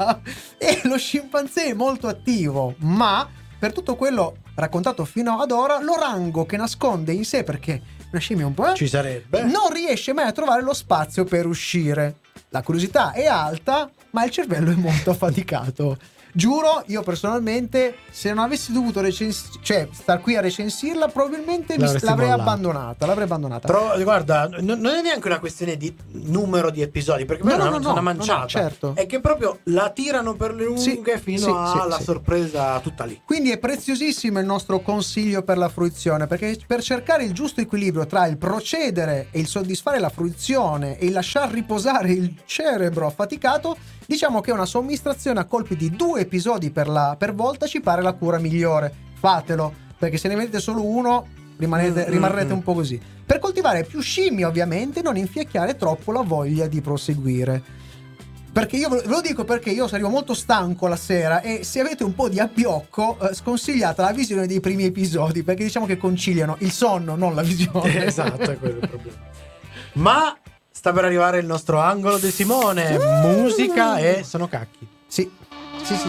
E lo scimpanzé è molto attivo, ma per tutto quello raccontato fino ad ora, l'orango che nasconde in sé perché una scimmia un po' eh, Ci sarebbe. non riesce mai a trovare lo spazio per uscire. La curiosità è alta, ma il cervello è molto *laughs* affaticato. Giuro, io personalmente, se non avessi dovuto recens- cioè, star qui a recensirla, probabilmente l'avrei mollata. abbandonata. L'avrei abbandonata. Tro- guarda, n- non è neanche una questione di numero di episodi, perché poi No, è no, una, no, una no, manciata. no, no, certo. È che proprio la tirano per le lunghe Sì, fino sì, alla sì. sorpresa tutta lì. Quindi è preziosissimo il nostro consiglio per la fruizione, perché per cercare il giusto equilibrio tra il procedere e il soddisfare la fruizione e il lasciar riposare il cerebro affaticato, diciamo che una somministrazione a colpi di due episodi per, la- per volta ci pare la cura migliore. Fatelo, perché se ne vedete solo uno rimanete- Mm, mm, rimarrete mm. un po' così. Per coltivare più scimmie, ovviamente, non infiacchiare troppo la voglia di proseguire. Perché io ve lo- ve lo dico perché io arrivo molto stanco la sera e se avete un po' di abbiocco eh, sconsigliata la visione dei primi episodi perché diciamo che conciliano il sonno, non la visione. *laughs* esatto, è quello il problema. Ma sta per arrivare il nostro angolo di Simone. Musica e sono cacchi. Sì, sì, sì. sì.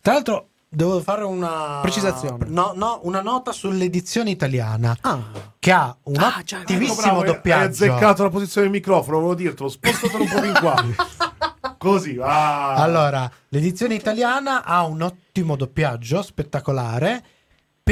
Tra l'altro, devo fare una Precisazione. No, no, una nota sull'edizione italiana Ah, che ha un Ah, già, attivissimo Ecco, bravo, hai- Hai doppiaggio. azzeccato la posizione del microfono, volevo dirtelo, spostatelo un po' in qua. *laughs* Così, va. Allora, l'edizione italiana ha un ottimo doppiaggio, spettacolare.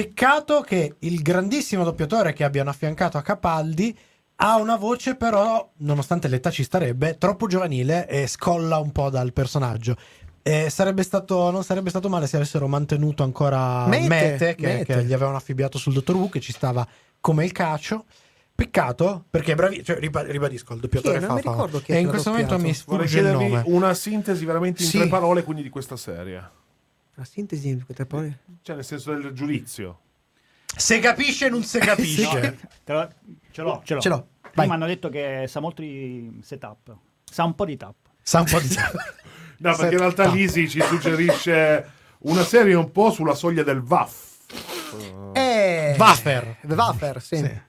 Peccato che il grandissimo doppiatore che abbiano affiancato a Capaldi ha una voce però, nonostante l'età ci starebbe, troppo giovanile e scolla un po' dal personaggio. Eh, sarebbe stato, non sarebbe stato male se avessero mantenuto ancora Mete, Mete, che, Mete. che gli avevano affibbiato sul Dottor Who, che ci stava come il cacio. Peccato, perché è bravi, cioè, riba- ribadisco, il doppiatore Chi è? fa Non fa- ricordo chi è E in questo momento mi doppiato. Vorrei sfugge il nome. una sintesi veramente in Sì. tre parole, quindi di questa serie. La sintesi di queste parole. Cioè, nel senso del giudizio. Se capisce, non si *laughs* capisce. Lo- ce l'ho, ce l'ho. Ce l'ho. Vai. Prima hanno detto che sa molto di setup. Sa un po' di tap. Sa un po' di *laughs* No, perché in realtà Lisi ci suggerisce una serie un po' sulla soglia del VAF. Eh, Waffer. Waffer, sì. Sì.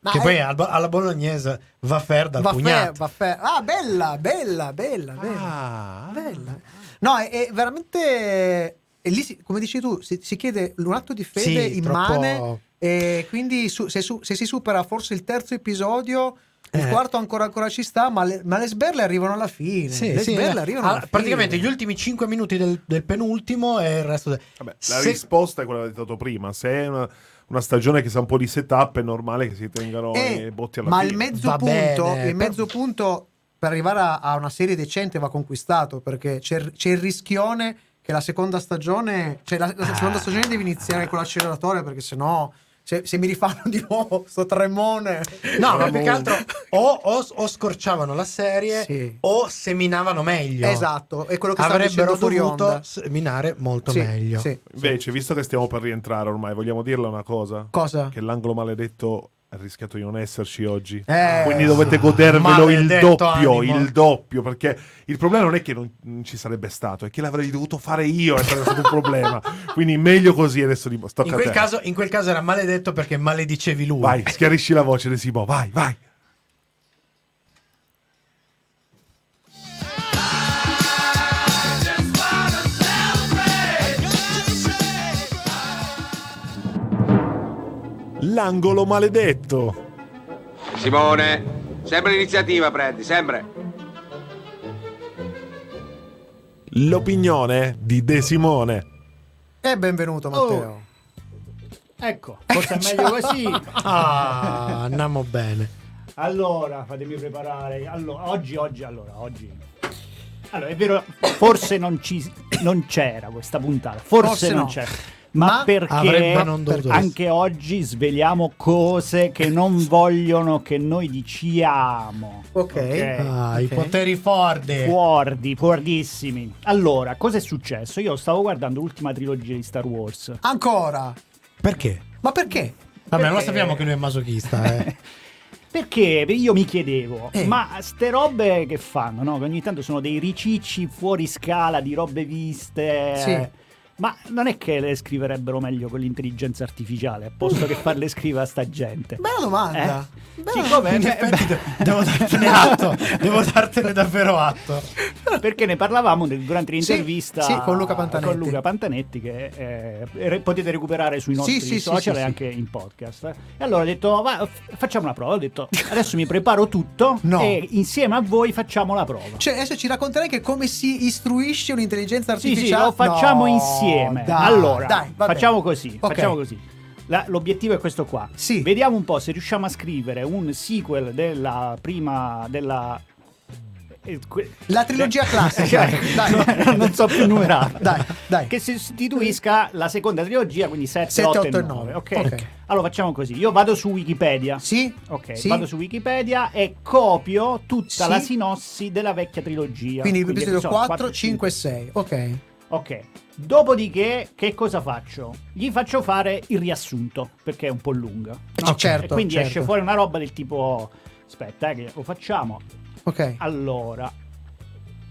Ma che è- poi al- alla bolognese va fer dal Waffer, pugnato. Waffer. Ah, bella, bella, bella, bella. Ah, Bella. No, è, è veramente. E lì, si- come dici tu, si, si chiede un atto di fede Sì, immane. troppo- E quindi su- se, su- se si supera forse il terzo episodio, il Eh. quarto ancora, ancora ci sta, ma le, ma le sberle arrivano alla fine. Sì, le sì, sberle eh. arrivano Ah, alla fine. praticamente gli ultimi 5 minuti del, del penultimo e il resto. de- Vabbè, la Se- risposta è quella che avete dato prima. Se è una, una stagione che sa un po' di setup, è normale che si tengano Eh, i botti alla ma fine. il mezzo Va punto, bene, il mezzo punto per arrivare a, a una serie decente va conquistato perché c'è, c'è il rischione che la seconda stagione, cioè la, la seconda stagione devi iniziare con l'acceleratore perché sennò se, se mi rifanno di nuovo *laughs* sto tremone. No, ma più che altro o, o- o scorciavano la serie Sì. o seminavano meglio. Esatto, è quello che stavo Avrebbero dicendo fuori dovuto onda. seminare molto Sì, meglio. sì. Invece, visto che stiamo per rientrare ormai, vogliamo dirle una cosa? Cosa? Che l'angolo maledetto ha rischiato di non esserci oggi. Eh, Quindi dovete godervelo il doppio, animo. il doppio, perché il problema non è che non, ci sarebbe stato, è che l'avrei dovuto fare io sarebbe stato un problema. *laughs* Quindi meglio così adesso di In quel, caso, in quel caso era maledetto perché maledicevi lui. Vai, schiarisci la voce De Simo, vai, vai. L'angolo maledetto. Simone, sempre l'iniziativa prendi, sempre. L'opinione di De Simone. E benvenuto Matteo. Ecco, forse è meglio così. Ah, andiamo bene. Allora, fatemi preparare. Allora, oggi, oggi, allora, oggi. Allora, è vero, forse non, ci, non c'era questa puntata, forse, Forse non no. c'era. Ma, Ma perché anche oggi sveliamo cose che non vogliono che noi diciamo. Ok. Ah, i Ok. poteri forti. Fuordi, fuordissimi. Allora, cosa è successo? Io stavo guardando l'ultima trilogia di Star Wars. Ancora? Perché? Ma perché? Vabbè, lo Perché- sappiamo che lui è masochista, eh. *laughs* Perché io mi chiedevo, Eh. ma ste robe che fanno, no? Che ogni tanto sono dei ricicci fuori scala di robe viste. Sì. Ma non è che le scriverebbero meglio con l'intelligenza artificiale, a posto che farle scrivere a sta gente. Bella domanda. Eh? Siccome- In beh, effetti beh, de- devo dartene *laughs* atto. Devo dartene davvero atto. perché ne parlavamo durante Sì, l'intervista sì, con Luca Pantanetti. con Luca Pantanetti, che eh, potete recuperare sui nostri Sì, sì, sì, social sì, e sì. anche in podcast. E allora ho detto, va, facciamo una prova. Ho detto, adesso mi preparo tutto No. e insieme a voi facciamo la prova. Cioè, adesso ci racconterai che come si istruisce un'intelligenza Sì, artificiale. sì, lo facciamo No, insieme. dai, allora, dai, facciamo così. Ok. Facciamo così. La- l'obiettivo è questo qua. Sì. Vediamo un po' se riusciamo a scrivere un sequel della prima. della. eh, La trilogia *laughs* classica. Dai. non so più numerare. Dai, dai. Che si sostituisca la seconda trilogia, quindi 7, Sette, 8, otto e e 9. nove. Ok. Allora facciamo così. Io vado su Wikipedia. Sì? Ok, Sì? vado su Wikipedia e copio tutta Sì. la sinossi della vecchia trilogia. Quindi episodio episodio 4, 5 e 6. Ok. Ok. Dopodiché, che cosa faccio? Gli faccio fare il riassunto, perché è un po' lunga. Ok. Certo, e quindi certo. esce fuori una roba del tipo... Aspetta, eh, che lo facciamo. Ok. Allora...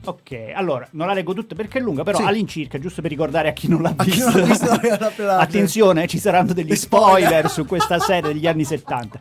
Ok, allora, non la leggo tutta perché è lunga, però Sì. all'incirca, giusto per ricordare a chi non l'ha vista. *laughs* Attenzione, ci saranno degli Gli spoiler. spoiler su questa serie degli anni 70.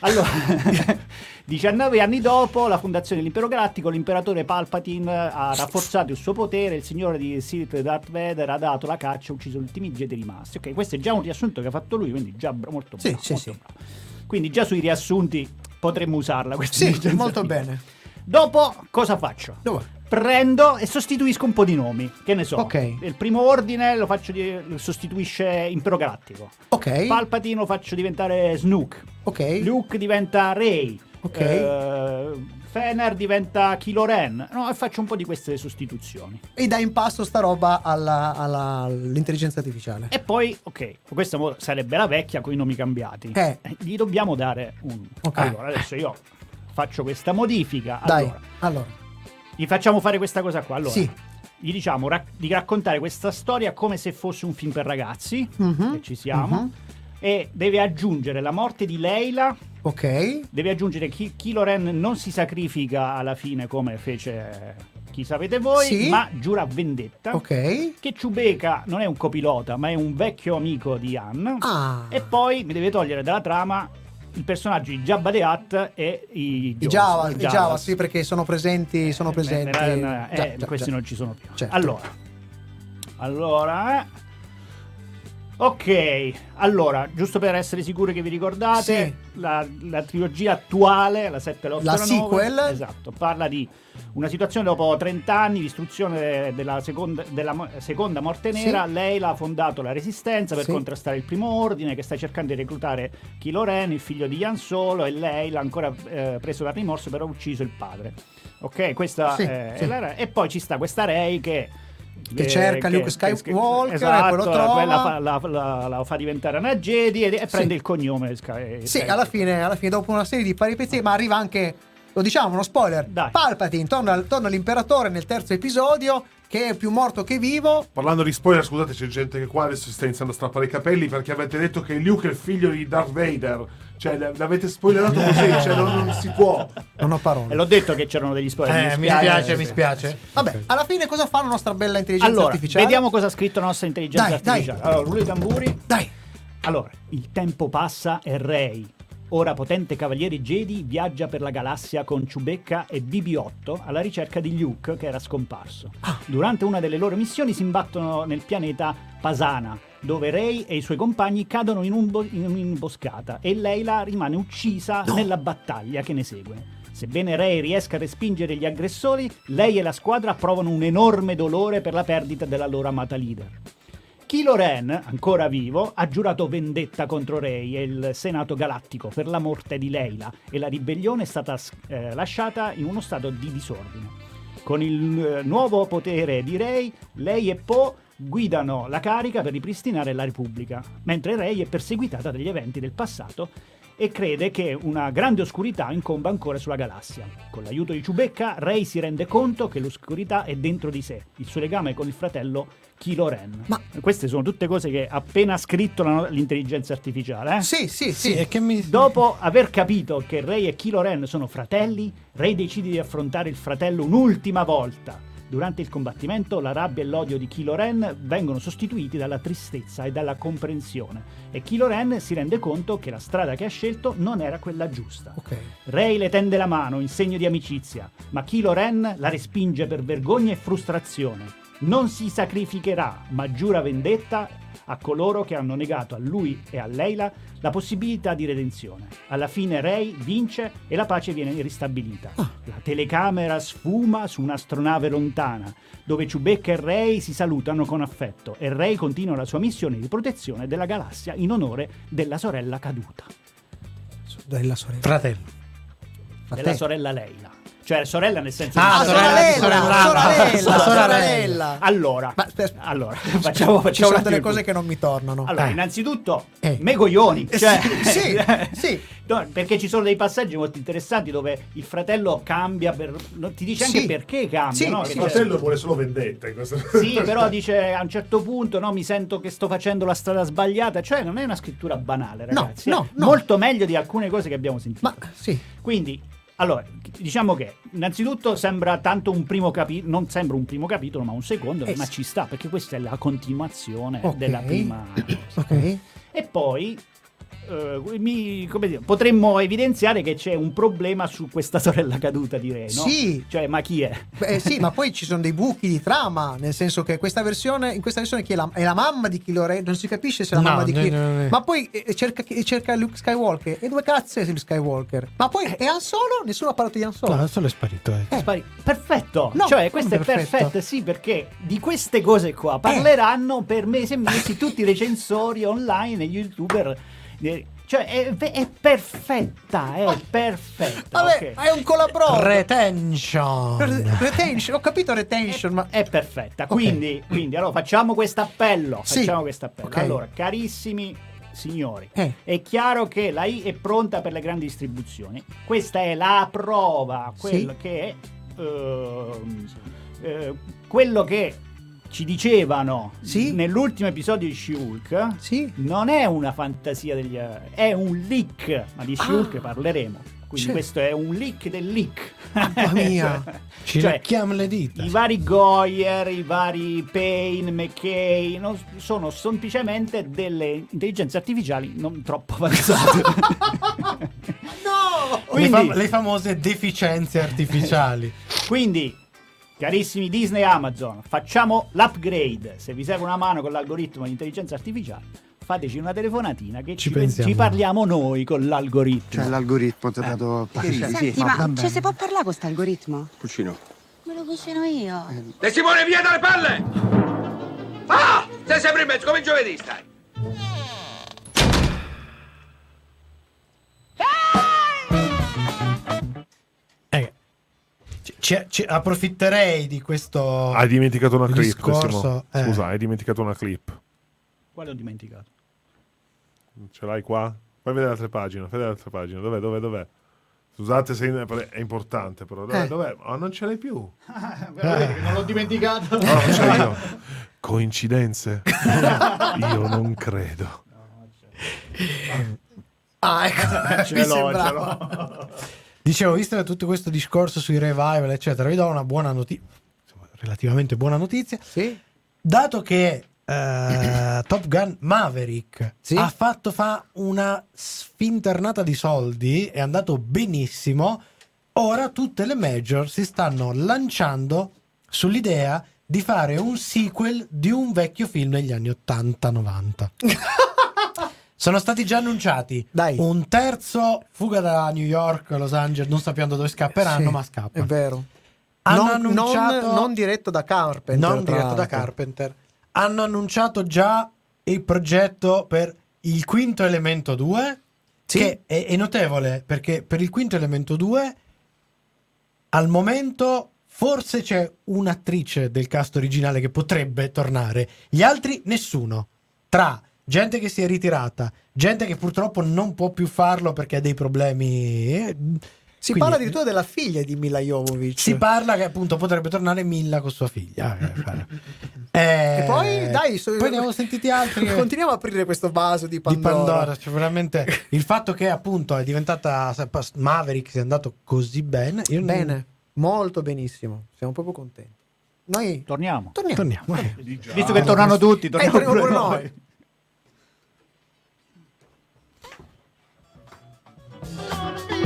Allora, *laughs* 19 anni dopo la fondazione dell'impero galattico, l'imperatore Palpatine ha rafforzato il suo potere, il signore di Sith Darth Vader ha dato la caccia ha ucciso gli ultimi Jedi rimasti. Ok, questo è già un riassunto che ha fatto lui, quindi già molto Sì, bravo. sì, molto sì. bravo. Quindi già sui riassunti potremmo usarla questa Sì, molto bene. Dopo cosa faccio? Dove? Prendo e sostituisco un po' di nomi. Che ne so. Ok. Il primo ordine lo faccio di- lo sostituisce Impero Galattico. Ok. Palpatine lo faccio diventare Snook. Ok. Luke diventa Rey. Ok. Eh, Fener diventa Kylo Ren. No, e faccio un po' di queste sostituzioni. E dai in pasto sta roba alla- alla- all'intelligenza artificiale. E poi, ok, questa sarebbe la vecchia con i nomi cambiati. Eh. Gli dobbiamo dare un. Ok. Allora, adesso io faccio questa modifica. Dai, Allora, allora. gli facciamo fare questa cosa qua. Allora, Sì. gli diciamo rac- di raccontare questa storia come se fosse un film per ragazzi. Mhm, E ci siamo. mhm. E deve aggiungere la morte di Leila. Ok. Deve aggiungere che Kylo Ren non si sacrifica alla fine come fece chi sapete voi, Sì. ma giura vendetta. Ok. Che Chewbacca non è un copilota, ma è un vecchio amico di Han. Ah. E poi mi deve togliere dalla trama il personaggio di Jabba the Hutt e i, I Java, i Java, sì, perché sono presenti, sono Eh, presenti. eh, eh, eh, già, questi già. non ci sono più. Certo. Allora, allora, eh. Ok. Allora, giusto per essere sicuri che vi ricordate, la, la trilogia attuale, la 7, l'8 La la 9, sequel. esatto, parla di una situazione dopo 30 anni, l'istruzione della seconda, della seconda morte Sì. nera. Lei l'ha fondato la resistenza per Sì. contrastare il primo ordine, che sta cercando di reclutare Kylo Ren, il figlio di Han Solo, e lei l'ha ancora eh, preso da rimorso per aver ucciso il padre. Ok, questa Sì, è sì. la- e poi ci sta questa Rey che Che cerca Luke Skywalker e esatto, poi lo trova. fa- la, la- la fa diventare una Jedi e, e prende il cognome Sky- Sì, alla fine, alla fine, dopo una serie di peripezze, ma arriva anche, lo diciamo, uno spoiler. Dai. Palpatine torna, al- torna l'imperatore nel terzo episodio, che è più morto che vivo. Parlando di spoiler, scusate, c'è gente che qua adesso si sta iniziando a strappare i capelli perché avete detto che Luke è il figlio di Darth Vader. Cioè, l'avete spoilerato così, *laughs* cioè, non, non si può. Non ho E parole. l'ho detto che c'erano degli spoiler Eh, mi spiace. mi spiace. Vabbè, alla fine cosa fa la nostra bella intelligenza Allora, artificiale? vediamo cosa ha scritto la nostra intelligenza Dai, dai. artificiale. Allora, rullo i tamburi. Dai, Allora, il tempo passa e Rey, ora potente cavaliere Jedi, viaggia per la galassia con Chewbacca e BB-8 alla ricerca di Luke che era scomparso. Ah. Durante una delle loro missioni si imbattono nel pianeta Pasana, dove Ray e i suoi compagni cadono in, un bo- in un'imboscata e Leila rimane uccisa nella battaglia che ne segue. Sebbene Ray riesca a respingere gli aggressori, lei e la squadra provano un enorme dolore per la perdita della loro amata leader. Kylo Ren, ancora vivo, ha giurato vendetta contro Rey e il Senato Galattico per la morte di Leila e la ribellione è stata eh, lasciata in uno stato di disordine. Con il eh, nuovo potere di Rey, lei e Poe guidano la carica per ripristinare la Repubblica, mentre Rey è perseguitata dagli eventi del passato e crede che una grande oscurità incomba ancora sulla galassia. Con l'aiuto di Chewbacca, Rey si rende conto che l'oscurità è dentro di sé, il suo legame con il fratello Kylo Ren. Ma- queste sono tutte cose che ha appena scritto la- l'intelligenza artificiale, eh? Sì, sì, Sì, sì. che mi... Dopo aver capito che Rey e Kylo Ren sono fratelli, Rey decide di affrontare il fratello un'ultima volta. Durante il combattimento la rabbia e l'odio di Kylo Ren vengono sostituiti dalla tristezza e dalla comprensione e Kylo Ren si rende conto che la strada che ha scelto non era quella giusta. Ok. Rey le tende la mano in segno di amicizia, ma Kylo Ren la respinge per vergogna e frustrazione. Non si sacrificherà, ma giura vendetta a coloro che hanno negato a lui e a Leila la possibilità di redenzione. Alla fine Rey vince e la pace viene ristabilita. La telecamera sfuma su un'astronave lontana, dove Chewbacca e Rey si salutano con affetto e Rey continua la sua missione di protezione della galassia in onore della sorella caduta, Della sorella. Fratello. Ma della sorella Leila. Cioè sorella nel senso Ah, Ah, di sorella, sorella, sorella. sorella, La sorella. sorella. Allora, allora ci facciamo, sono facciamo un delle cose il che non mi tornano. Allora, Eh. innanzitutto, Eh. me coglioni. Eh, Cioè, sì, sì. *laughs* No, perché ci sono dei passaggi molto interessanti dove il fratello cambia, per, no, ti dice anche Sì. perché cambia. Sì, no? Il sì, dice- fratello vuole solo vendetta in questo Sì, però dice a un certo punto no, mi sento che sto facendo la strada sbagliata. Cioè, non è una scrittura banale, ragazzi. no, no. Molto meglio di alcune cose che abbiamo sentito. Ma sì. Quindi, allora, diciamo che innanzitutto sembra tanto un primo capitolo, non sembra un primo capitolo, ma un secondo, Eh ma ci sta, perché questa è la continuazione Ok. della prima. Ok. E poi eh, mi- come dire, potremmo evidenziare che c'è un problema su questa *laughs* sorella caduta, direi. No? Sì. Cioè, ma chi è? Beh, sì, ma poi ci sono dei buchi di trama, nel senso che questa versione, in questa versione chi è la, è la mamma di Kylo Ren, non si capisce se è la No, mamma di no, chi. no, no. Ma poi eh, cerca, cerca Luke Skywalker. E dove cazzo è Luke Skywalker? Ma poi è Han Solo? Nessuno ha parlato di Han Solo. No, solo è sparito. eh. Eh. Spari- Perfetto, No, cioè questo è perfetto? perfetto, sì, perché di queste cose qua parleranno per mesi e mesi tutti i recensori online e gli youtuber. Eh, Cioè è, è perfetta, è perfetta. Vabbè, ok? è un colabro. Retention. retention, ho capito retention, ma È perfetta. Ok. Quindi, quindi allora facciamo questo appello. Sì. Facciamo questo appello. Ok. Allora, carissimi signori, Eh. è chiaro che la I è pronta per le grandi distribuzioni. Questa è la prova, quello Sì. che è ehm, eh, quello che ci dicevano Sì. nell'ultimo episodio di She-Hulk. sì. Non è una fantasia degli è un leak, ma di She-Hulk Ah. parleremo. Quindi Sì. questo è un leak del leak. Mamma *laughs* mia. Ci Cioè, lecchiamo le dita. i vari Goyer, i vari Payne, McKay non- sono semplicemente delle intelligenze artificiali non troppo avanzate. *laughs* No! Le, quindi, fam- le famose deficienze artificiali. quindi, carissimi Disney e Amazon, facciamo l'upgrade. Se vi serve una mano con l'algoritmo di intelligenza artificiale, fateci una telefonatina che Ci ci, pensiamo. ci parliamo noi con l'algoritmo. Cioè l'algoritmo ti ha dato pareri. Senti, ma cioè, si può parlare con questo algoritmo? Cucino. Me lo cucino io. De Simone, via dalle palle! Ah! Sei sempre in mezzo, come giovedì stai. Eh, ci- ci- approfitterei di questo. Hai dimenticato una clip, discorso, Simo. eh. Scusa, hai dimenticato una clip. Quale ho dimenticato? Ce l'hai qua? Fai vedere l'altra pagina, fai vedere l'altra pagina. Dov'è, dov'è, dov'è? Scusate se è importante però. Dov'è, Eh. dov'è? Ma non ce l'hai più. *laughs* non l'ho dimenticato. No, non ce l'ho io. *laughs* Coincidenze? Io non credo. Ah, ecco. *laughs* Ce mi l'ho, ce l'ho. Dicevo, visto tutto questo discorso sui revival, eccetera, vi do una buona notizia. Relativamente buona notizia. Sì. Dato che eh, *clears throat* Top Gun Maverick Sì. ha fatto fa una sfinternata di soldi, è andato benissimo. Ora tutte le major si stanno lanciando sull'idea di fare un sequel di un vecchio film degli anni 80-90. *laughs* Sono stati già annunciati Dai. un terzo fuga da New York, Los Angeles, non sappiamo dove scapperanno, Sì, ma scappa. È vero. Hanno non, annunciato non- non diretto da Carpenter. non diretto da. Carpenter. Hanno annunciato già il progetto per il quinto elemento 2, Sì. che è, è notevole perché per il quinto elemento 2 al momento forse c'è un'attrice del cast originale che potrebbe tornare, gli altri nessuno. Tra gente che si è ritirata, gente che purtroppo non può più farlo perché ha dei problemi. eh, Si quindi- parla addirittura della figlia di Mila Jovovich. si parla che appunto potrebbe tornare Milla con sua figlia. Eh, E poi, dai, so- poi ne abbiamo sentiti altri che- *laughs* Continuiamo a aprire questo vaso di di Pandora. Pandora. Cioè, veramente il fatto che appunto è diventata Maverick sia andato così bene. Io non- Bene, molto benissimo. Siamo proprio contenti. Noi Torniamo. torniamo. Torniamo. eh. Visto che tornano tutti, torniamo torniamo pure pure noi. noi.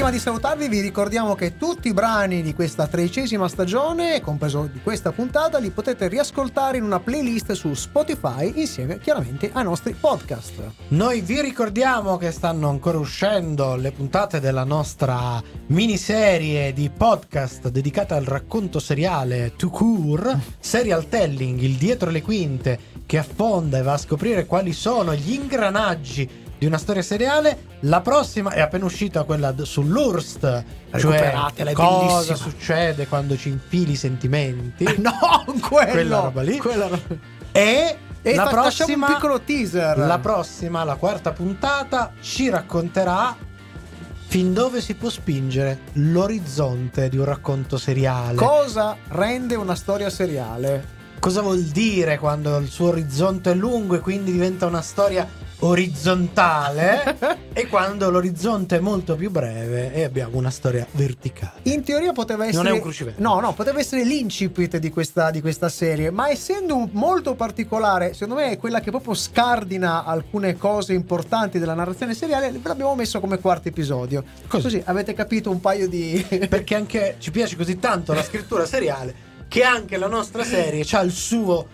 Prima di salutarvi vi ricordiamo che tutti i brani di questa tredicesima stagione, compreso di questa puntata, li potete riascoltare in una playlist su Spotify insieme chiaramente ai nostri podcast. Noi vi ricordiamo che stanno ancora uscendo le puntate della nostra miniserie di podcast dedicata al racconto seriale To Cure, serial telling, il dietro le quinte che affonda e va a scoprire quali sono gli ingranaggi di una storia seriale. La prossima è appena uscita quella d- sull'Urst, cioè cosa bellissima. succede quando ci infili i sentimenti. *laughs* No, quello! Quella roba lì. Quella roba- E, E la fa- prossima un piccolo teaser. la prossima, la quarta puntata, ci racconterà fin dove si può spingere l'orizzonte di un racconto seriale. Cosa rende una storia seriale? Cosa vuol dire quando il suo orizzonte è lungo e quindi diventa una storia orizzontale *laughs* e quando l'orizzonte è molto più breve e abbiamo una storia verticale. In teoria poteva essere. Non è un crucivento. No, no, poteva essere l'incipit di questa, di questa serie. Ma essendo un- molto particolare, secondo me è quella che proprio scardina alcune cose importanti della narrazione seriale. L'abbiamo messo come quarto episodio. Così. Così avete capito un paio di. *laughs* Perché anche ci piace così tanto la scrittura seriale che anche la nostra serie ha il suo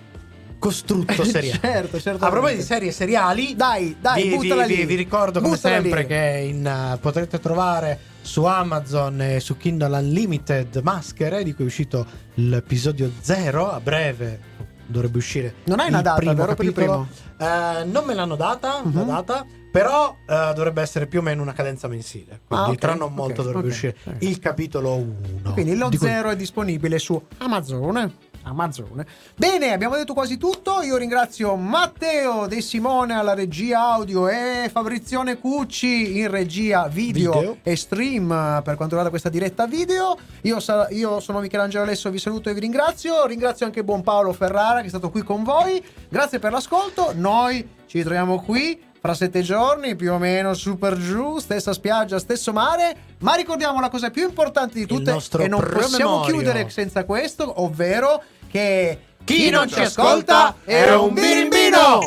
costrutto seriale. certo, certo. A proposito di serie seriali, Dai, dai, vi, vi- lì. vi ricordo come Buttala sempre lì. che in, uh, potrete trovare su Amazon e su Kindle Unlimited Maschere, di cui è uscito l'episodio 0 a breve. Dovrebbe uscire. Non hai una data, primo vero, per il capitolo. Eh, non me l'hanno data, la Mhm. data, però eh, dovrebbe essere più o meno una cadenza mensile. Quindi Ah, ok, tra non molto dovrebbe ok, uscire il capitolo 1. Quindi lo Di cui- zero è disponibile su Amazon. Amazon. Bene, abbiamo detto quasi tutto. Io ringrazio Matteo De Simone alla regia audio e Fabrizione Cucci in regia video, Video. e stream per quanto riguarda questa diretta video. Io, sa- io sono Michelangelo Alesso, vi saluto e vi ringrazio. Ringrazio anche buon Paolo Ferrara che è stato qui con voi. Grazie per l'ascolto. Noi ci ritroviamo qui fra sette giorni, più o meno su per giù, stessa spiaggia, stesso mare. Ma ricordiamo la cosa più importante di tutte e non possiamo promemorio. chiudere senza questo, ovvero che Chi non ci ascolta è un birimbino!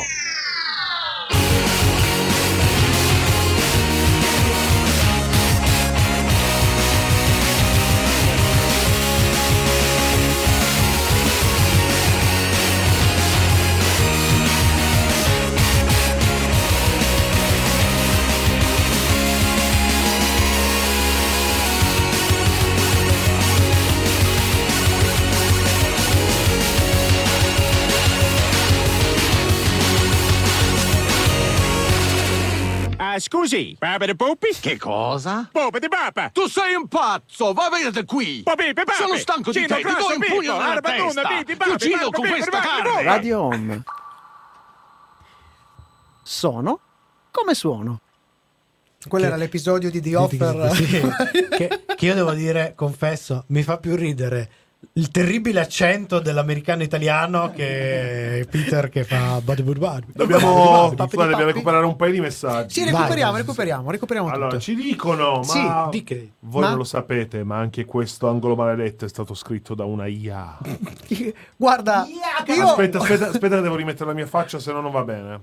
Scusi, Papa di Poppi? Che cosa? Poppa di Papa! Tu sei un pazzo! Va via da qui! Poppi, Papi! Sono stanco di Cino, te! Ti do Classo, un pugno nella Arba, testa! Ti Papi, uccido Papi, con Papi, questa Papi, carne! Papi. Radio Home. Sono come suono. Quello Che- era l'episodio di The Offer. sì, *laughs* che, che io devo dire, confesso, mi fa più ridere il terribile accento dell'americano italiano che è Peter che fa body body body. Dobbiamo, dobbiamo recuperare un paio di messaggi. Sì, recuperiamo, vai. recuperiamo, recuperiamo Allora, tutto. ci dicono, ma Sì, di che? voi Ma- non lo sapete, ma anche questo angolo maledetto è stato scritto da una IA. *laughs* Guarda, io Aspetta, aspetta, aspetta, devo rimettere la mia faccia, se no non va bene.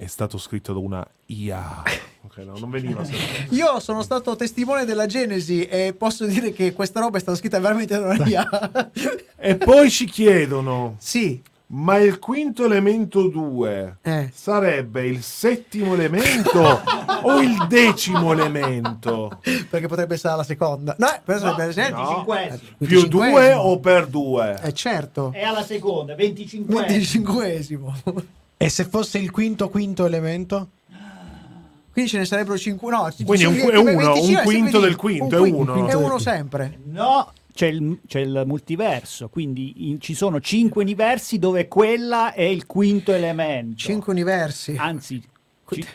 È stato scritto da una IA. *laughs* Ok, no, non veniva. sempre. Io sono stato testimone della Genesi e posso dire che questa roba è stata scritta veramente da una IA. *laughs* E poi ci chiedono, sì, ma il quinto elemento 2 Eh. sarebbe il settimo elemento o il decimo elemento? perché potrebbe essere la seconda. No, eh, però sarebbe no. Più 2 25esimo. o per 2? Eh certo. È alla seconda, 25 25esimo. E se fosse il quinto quinto elemento? Quindi ce ne sarebbero 5. No, Quindi ci- un- è uno, 25, un quinto del quinto, Un è quinto, uno. È uno sempre. No, c'è il, c'è il multiverso, quindi in- ci sono cinque universi dove quella è il quinto elemento. 5 universi. Anzi,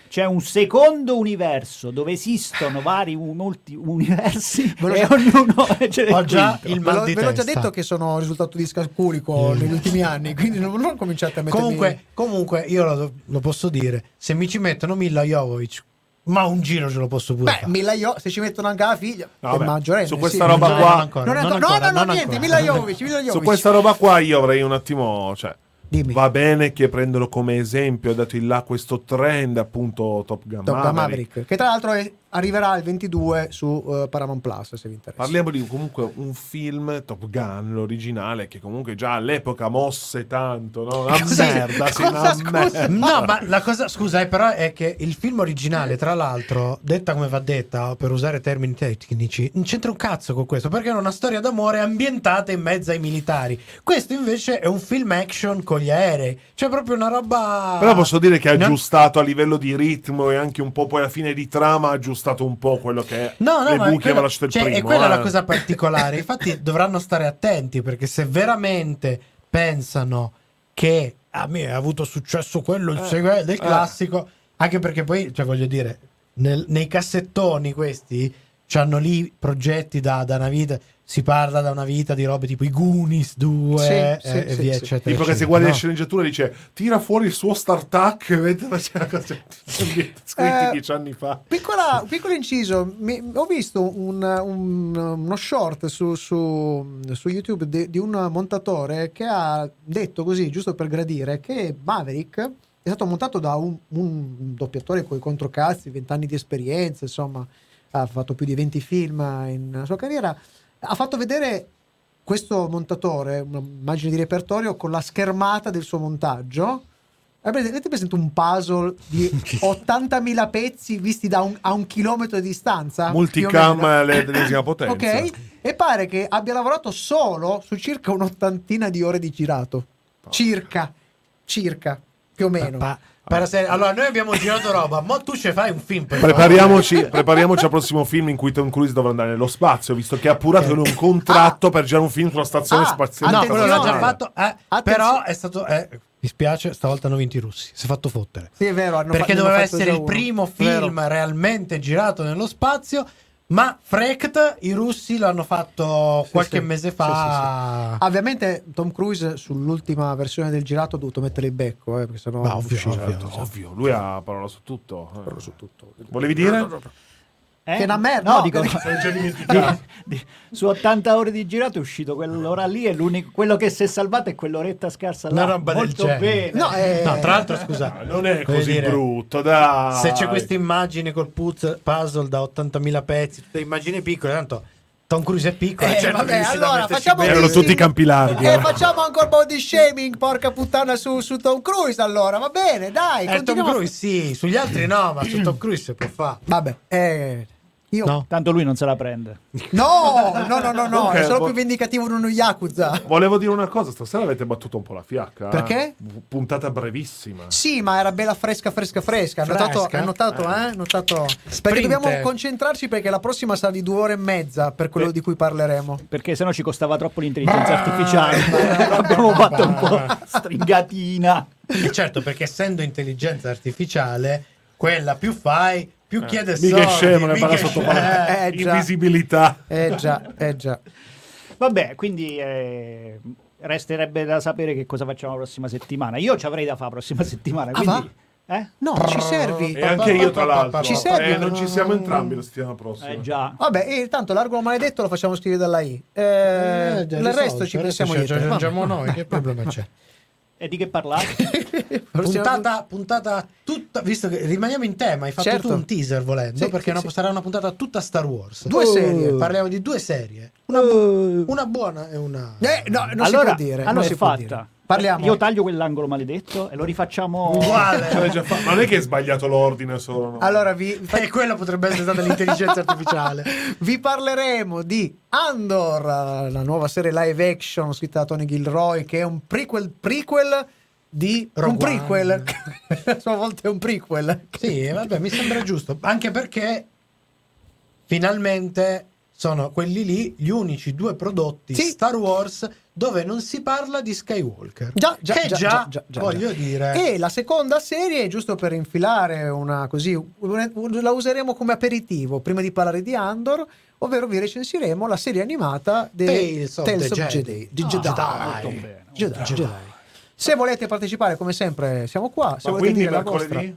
c'è un secondo universo dove esistono vari u- multi universi Ve e ognuno *laughs* c'è Ho già il Ve l'ho, mal di ve l'ho già detto che sono risultato discalculico negli ultimi anni, quindi non, non cominciate a mettermi... Comunque, comunque io lo, lo posso dire, se mi ci mettono Mila Jovovic, ma un giro ce lo posso pure Beh, fare. Mila Io, se ci mettono anche la figlia, No, è maggiorenne. su questa sì. roba No, qua- non ancora, Non non ancora- no, no, no, non niente. Mila Jovovic, Mila Jovovic. Su questa roba qua io avrei un attimo, cioè, Dimmi. va bene che prendono come esempio, dato in là questo trend appunto Top Gun Top Gun Maverick. Maverick, che tra l'altro è- arriverà il 22 su eh, Paramount Plus, se vi interessa. Parliamo di comunque un film Top Gun, l'originale, che comunque già all'epoca mosse tanto, no? Una *laughs* Cosa- merda, sì, cosa, una scusa? merda. No, ma la cosa, scusa, eh, però è che il film originale, tra l'altro, detta come va detta, per usare termini tecnici, non c'entra un cazzo con questo, perché è una storia d'amore ambientata in mezzo ai militari. Questo invece è un film action con gli aerei, cioè proprio una roba... Però posso dire che ha No. aggiustato a livello di ritmo e anche un po' poi alla fine di trama ha aggiustato un po' quello che è No, no, le è buche quella, aveva lasciato il cioè, primo. è quella eh. la cosa particolare. Infatti, *laughs* dovranno stare attenti perché se veramente pensano che a me ha avuto successo quello il segue- del classico, anche perché poi, cioè, voglio dire, nel- nei cassettoni questi hanno lì progetti da, da una vita. Si parla da una vita di robe tipo i Goonies 2 Sì, e, sì, e sì, via, sì. eccetera. Tipo che se guardi no? le sceneggiature dice tira fuori il suo StarTac mentre faceva cose scritti Eh, dieci anni fa. Piccola, piccolo inciso, mi- ho visto un- un- uno short su, su- su YouTube di, di un montatore che ha detto così, giusto per gradire, che Maverick è stato montato da un, un doppiatore con i controcazzi, 20 anni di esperienza, insomma, ha fatto più di 20 film in sua carriera. Ha fatto vedere questo montatore, un'immagine di repertorio con la schermata del suo montaggio. Avete avete presente un puzzle di *laughs* 80.000 pezzi visti da un- a un chilometro di distanza? Multicam all'ennesima *coughs* potenza. Ok, e pare che abbia lavorato solo su circa un'ottantina di ore di girato. Circa, circa, più o meno. Pa- se- allora, noi abbiamo girato roba, ma tu ci fai un film. per Prepariamoci, prepariamoci al prossimo film in cui Tom Cruise dovrà andare nello spazio, visto che ha appurato in un contratto per girare un film sulla stazione Ah, spaziale. No, quello l'ha già fatto. eh, però è stato. eh, mi spiace, stavolta hanno vinto i russi. Si è fatto fottere. Sì, è vero, hanno Perché fa- doveva fatto essere il primo Vero. film realmente girato nello spazio. Ma Frecht, i russi lo hanno fatto Sì, qualche sì. mese Sì, fa. Ovviamente Tom Cruise sull'ultima versione del girato ha dovuto mettere il becco, eh, perché sennò Ma non ovvio, ovvio. Certo, ovvio, lui ha parola su tutto. eh. Però su tutto. Volevi dire? Eh? Che è una merda, No, no, dico, di- *laughs* di- su 80 ore di girato è uscito quell'ora lì e l'unico, quello che si è salvato è quell'oretta scarsa là. Una roba del Molto genere. bene. No, eh, No, tra l'altro, scusa, Non è così dire, brutto, dai. Se c'è questa immagine col puz- puzzle da 80.000 pezzi, tutte immagini piccole, tanto Tom Cruise è piccolo, Eh, cioè vabbè, allora facciamo bene. Erano tutti i campi larghi. E eh. facciamo ancora body shaming, porca puttana, su, su Tom Cruise allora, va bene, dai, Eh, Tom Cruise sì, sugli altri no, ma su *clears throat* Tom Cruise si può fare. Vabbè, eh, io... No. Tanto lui non se la prende. No, no, no, no, no, Comunque, è solo vo- più vendicativo di uno Yakuza. Volevo dire una cosa, stasera avete battuto un po' la fiacca. eh? Perché? Puntata brevissima. Sì, ma era bella fresca, fresca, fresca. Hai notato? Hai notato, eh? Hai notato? Perché dobbiamo concentrarci perché la prossima sarà di due ore e mezza per quello Eh. di cui parleremo. Perché sennò ci costava troppo l'intelligenza artificiale. *laughs* Abbiamo fatto un po' stringatina. E certo, perché essendo intelligenza artificiale, quella più fai, più chiede Mica è soldi. scemo, ne mica parla è sotto scemo. Eh, già. Invisibilità. Eh già, eh già. Vabbè, quindi eh, resterebbe da sapere che cosa facciamo la prossima settimana. Io ci avrei da fare la prossima *laughs* settimana. Ah, Quindi, eh? No, ci servi. E anche io, tra l'altro. Ci servi Eh, non ci siamo entrambi la settimana prossima. Eh già. Vabbè, e tanto l'argolo maledetto lo facciamo scrivere dalla I. Eh, Eh, già il risolto, resto ci pensiamo ci aggiungiamo *laughs* noi, che problema c'è? E di che parlare? *laughs* Puntata, puntata tutta, visto che rimaniamo in tema, hai fatto Certo. tu un teaser volendo, Sì, perché sì, sì. sarà una puntata tutta Star Wars. Due serie. Parliamo di due serie, una, bu- una buona e una... Eh, no, non allora, si può dire. non allora si è può fatta. dire. Parliamo. Io taglio quell'angolo maledetto e lo rifacciamo Uguale. *laughs* Ma non è che hai sbagliato l'ordine solo. no? Allora vi, E quella potrebbe essere stata l'intelligenza artificiale. *laughs* vi parleremo di Andor, eh, la nuova serie live action scritta da Tony Gilroy, che è un prequel prequel di un Rogue prequel. One. *laughs* a sua volta è un prequel. Sì, vabbè, mi sembra giusto, anche perché finalmente sono quelli lì gli unici due prodotti Sì. Star Wars dove non si parla di Skywalker. Già, già, che già, già, già, già, voglio già. dire... E la seconda serie, giusto per infilare una così, la useremo come aperitivo prima di parlare di Andor, ovvero vi recensiremo la serie animata di Tales of the Jedi. Jedi. di Ah, Jedi. molto bene. Jedi, Jedi. Se volete partecipare, come sempre, siamo qua. Se Ma volete quindi dire la mercoledì? vostra.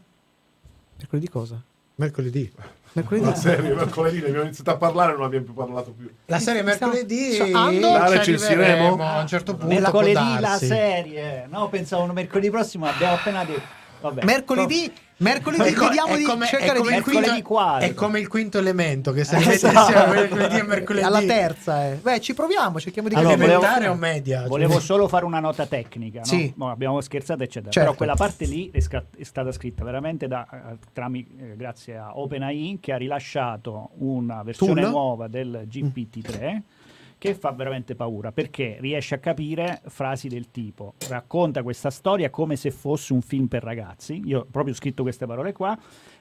Mercoledì cosa? Mercoledì. Mercoledì. La serie, mercoledì, ne abbiamo iniziato a parlare e non abbiamo più parlato più. La serie mercoledì Andor? La ci recensiremo? A un certo punto mercoledì la serie. No, pensavo mercoledì prossimo, abbiamo appena detto. Vabbè. Mercoledì, mercoledì È, co- vediamo di come, cercare è come di il quinto, Mercoledì quadro. è come il quinto elemento che se Eh, esatto. mercoledì e mercoledì. alla terza. Eh. Beh, ci proviamo, cerchiamo di Allora, capire. volevo- elementare o media? Volevo solo fare una nota tecnica, no? Sì. Mo abbiamo scherzato, eccetera. Certo. Però quella parte lì è, sca- è stata scritta veramente da, eh, trami- eh, grazie a OpenAI che ha rilasciato una versione Tool? nuova del GPT-3 che fa veramente paura perché riesce a capire frasi del tipo racconta questa storia come se fosse un film per ragazzi. Io ho proprio scritto queste parole qua.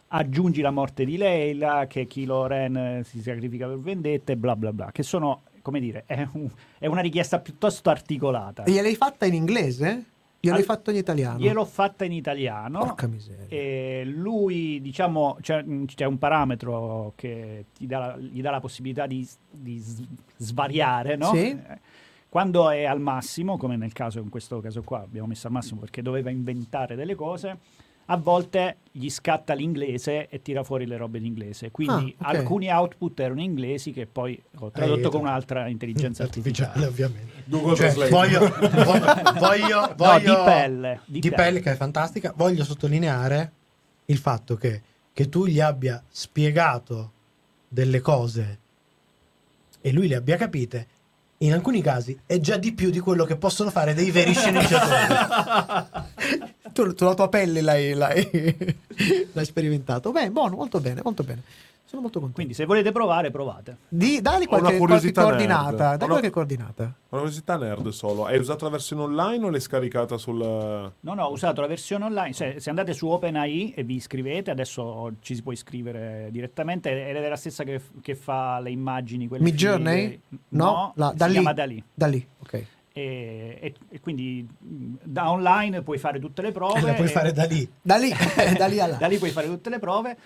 Aggiungi la morte di Leila, che Kylo Ren eh, si sacrifica per vendetta e bla bla bla, che sono, come dire, è, un- è una richiesta piuttosto articolata. Gliel'hai fatta in inglese? Gliel'hai fatto in italiano? Gliel'ho fatta in italiano. Porca miseria. E lui, diciamo, c'è, c'è un parametro che dà, gli dà la possibilità di, di svariare, no? Sì. Eh, Quando è al massimo, come nel caso, in questo caso qua, abbiamo messo al massimo perché doveva inventare delle cose, a volte gli scatta l'inglese e tira fuori le robe in inglese. Quindi Ah, ok. alcuni output erano inglesi che poi ho tradotto Hai- con un'altra intelligenza artificiale. ovviamente. Google Cioè, Translate. voglio, vo- *laughs* voglio, No, voglio- di pelle. Di, di pelle che è fantastica. Voglio sottolineare il fatto che, che tu gli abbia spiegato delle cose e lui le abbia capite. In alcuni casi è già di più di quello che possono fare dei veri *laughs* sceneggiatori. *laughs* tu, tu la tua pelle l'hai, l'hai, *laughs* l'hai sperimentato. Beh, buono, molto bene, molto bene. Sono molto contento. Quindi se volete provare, provate. Di, dai qualche, qualche curiosità coordinata. nerd. Dai qualche coordinata. Una curiosità nerd solo. Hai usato la versione online o l'hai scaricata sul. No, no, ho usato la versione online. Se, se andate su OpenAI e vi iscrivete, adesso ci si può iscrivere direttamente ed è la stessa che, che fa le immagini. Midjourney? fighe. No, No, la- si da lì. chiama da lì. Da lì, ok. E, e- e quindi mh, da online puoi fare tutte le prove. *laughs* La puoi e- fare da lì. Da lì, *laughs* da lì da lì puoi fare tutte le prove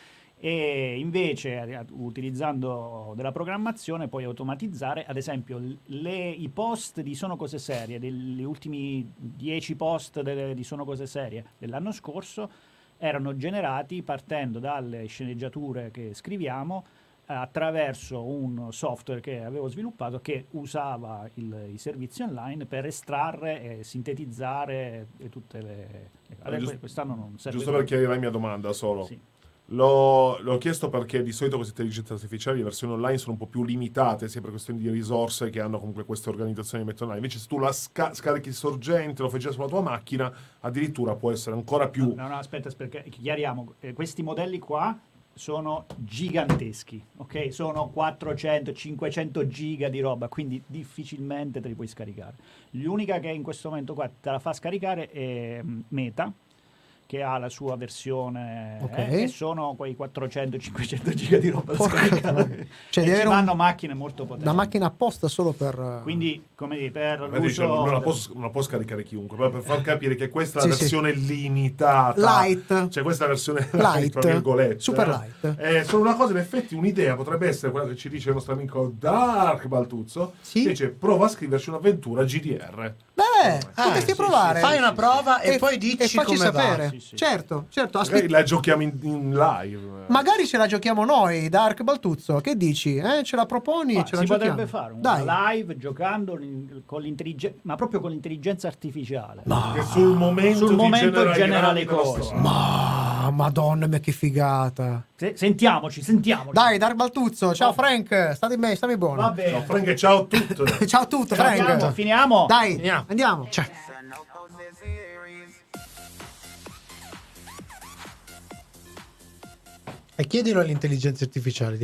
e invece utilizzando della programmazione puoi automatizzare ad esempio le- i post di Sono Cose Serie degli ultimi 10 post delle- di Sono Cose Serie dell'anno scorso erano generati partendo dalle sceneggiature che scriviamo attraverso un software che avevo sviluppato che usava il- i servizi online per estrarre e sintetizzare e tutte le... Adesso giusto- quest'anno non serve Giusto per chiarire la mia domanda solo. Sì. L'ho, l'ho chiesto perché di solito queste intelligenze artificiali, le versioni online sono un po' più limitate, sia per questioni di risorse che hanno comunque queste organizzazioni che mettono online. Invece se tu la sca- scarichi sorgente, lo fai già sulla tua macchina, addirittura può essere ancora più... No, no, aspetta, aspetta, chiariamo. Eh, questi modelli qua sono giganteschi, ok? Sono 400, 500 giga di roba, quindi difficilmente te li puoi scaricare. L'unica che in questo momento qua te la fa scaricare è mm, Meta, che ha la sua versione Ok. eh, e sono quei 400-500 giga di roba da scaricare. Cioè, E ci avere un- vanno macchine molto potenti. Una macchina apposta solo per. eh, Quindi, come dire, per dice, l'uso... non, la può, non la può scaricare chiunque, però per far capire che questa è la Sì, sì. versione limitata. Light. Cioè questa è la versione Light. tra virgolette. Super light. Eh, solo una cosa, in effetti, un'idea potrebbe essere quella che ci dice il nostro amico Dark Baltuzzo. Sì. Dice, prova a scriverci un'avventura GDR. Beh, Ah, potresti sì, provare. Fai una prova e, E- poi dici e facci come va. sapere. Sì, sì. Certo, certo. Aspetti- la giochiamo in, in live. Magari ce la giochiamo noi, Dark Baltuzzo. Che dici? Eh? Ce la proponi? Ma ce la si giochiamo? potrebbe fare un Dai. live giocando in- con l'intelligenza, ma proprio con l'intelligenza artificiale. Che sul momento, Sul momento genera le cose. Ma madonna mia che figata. Se- sentiamoci, sentiamoci. Dai, Dark Baltuzzo. Ciao Frank, state bene, stammi buono. Va bene. Ciao Frank, ciao a tutti. *laughs* Ciao a tutti, Frank. finiamo. Dai, Finiamo. andiamo. Cioè, e chiedilo alle intelligenze artificiali.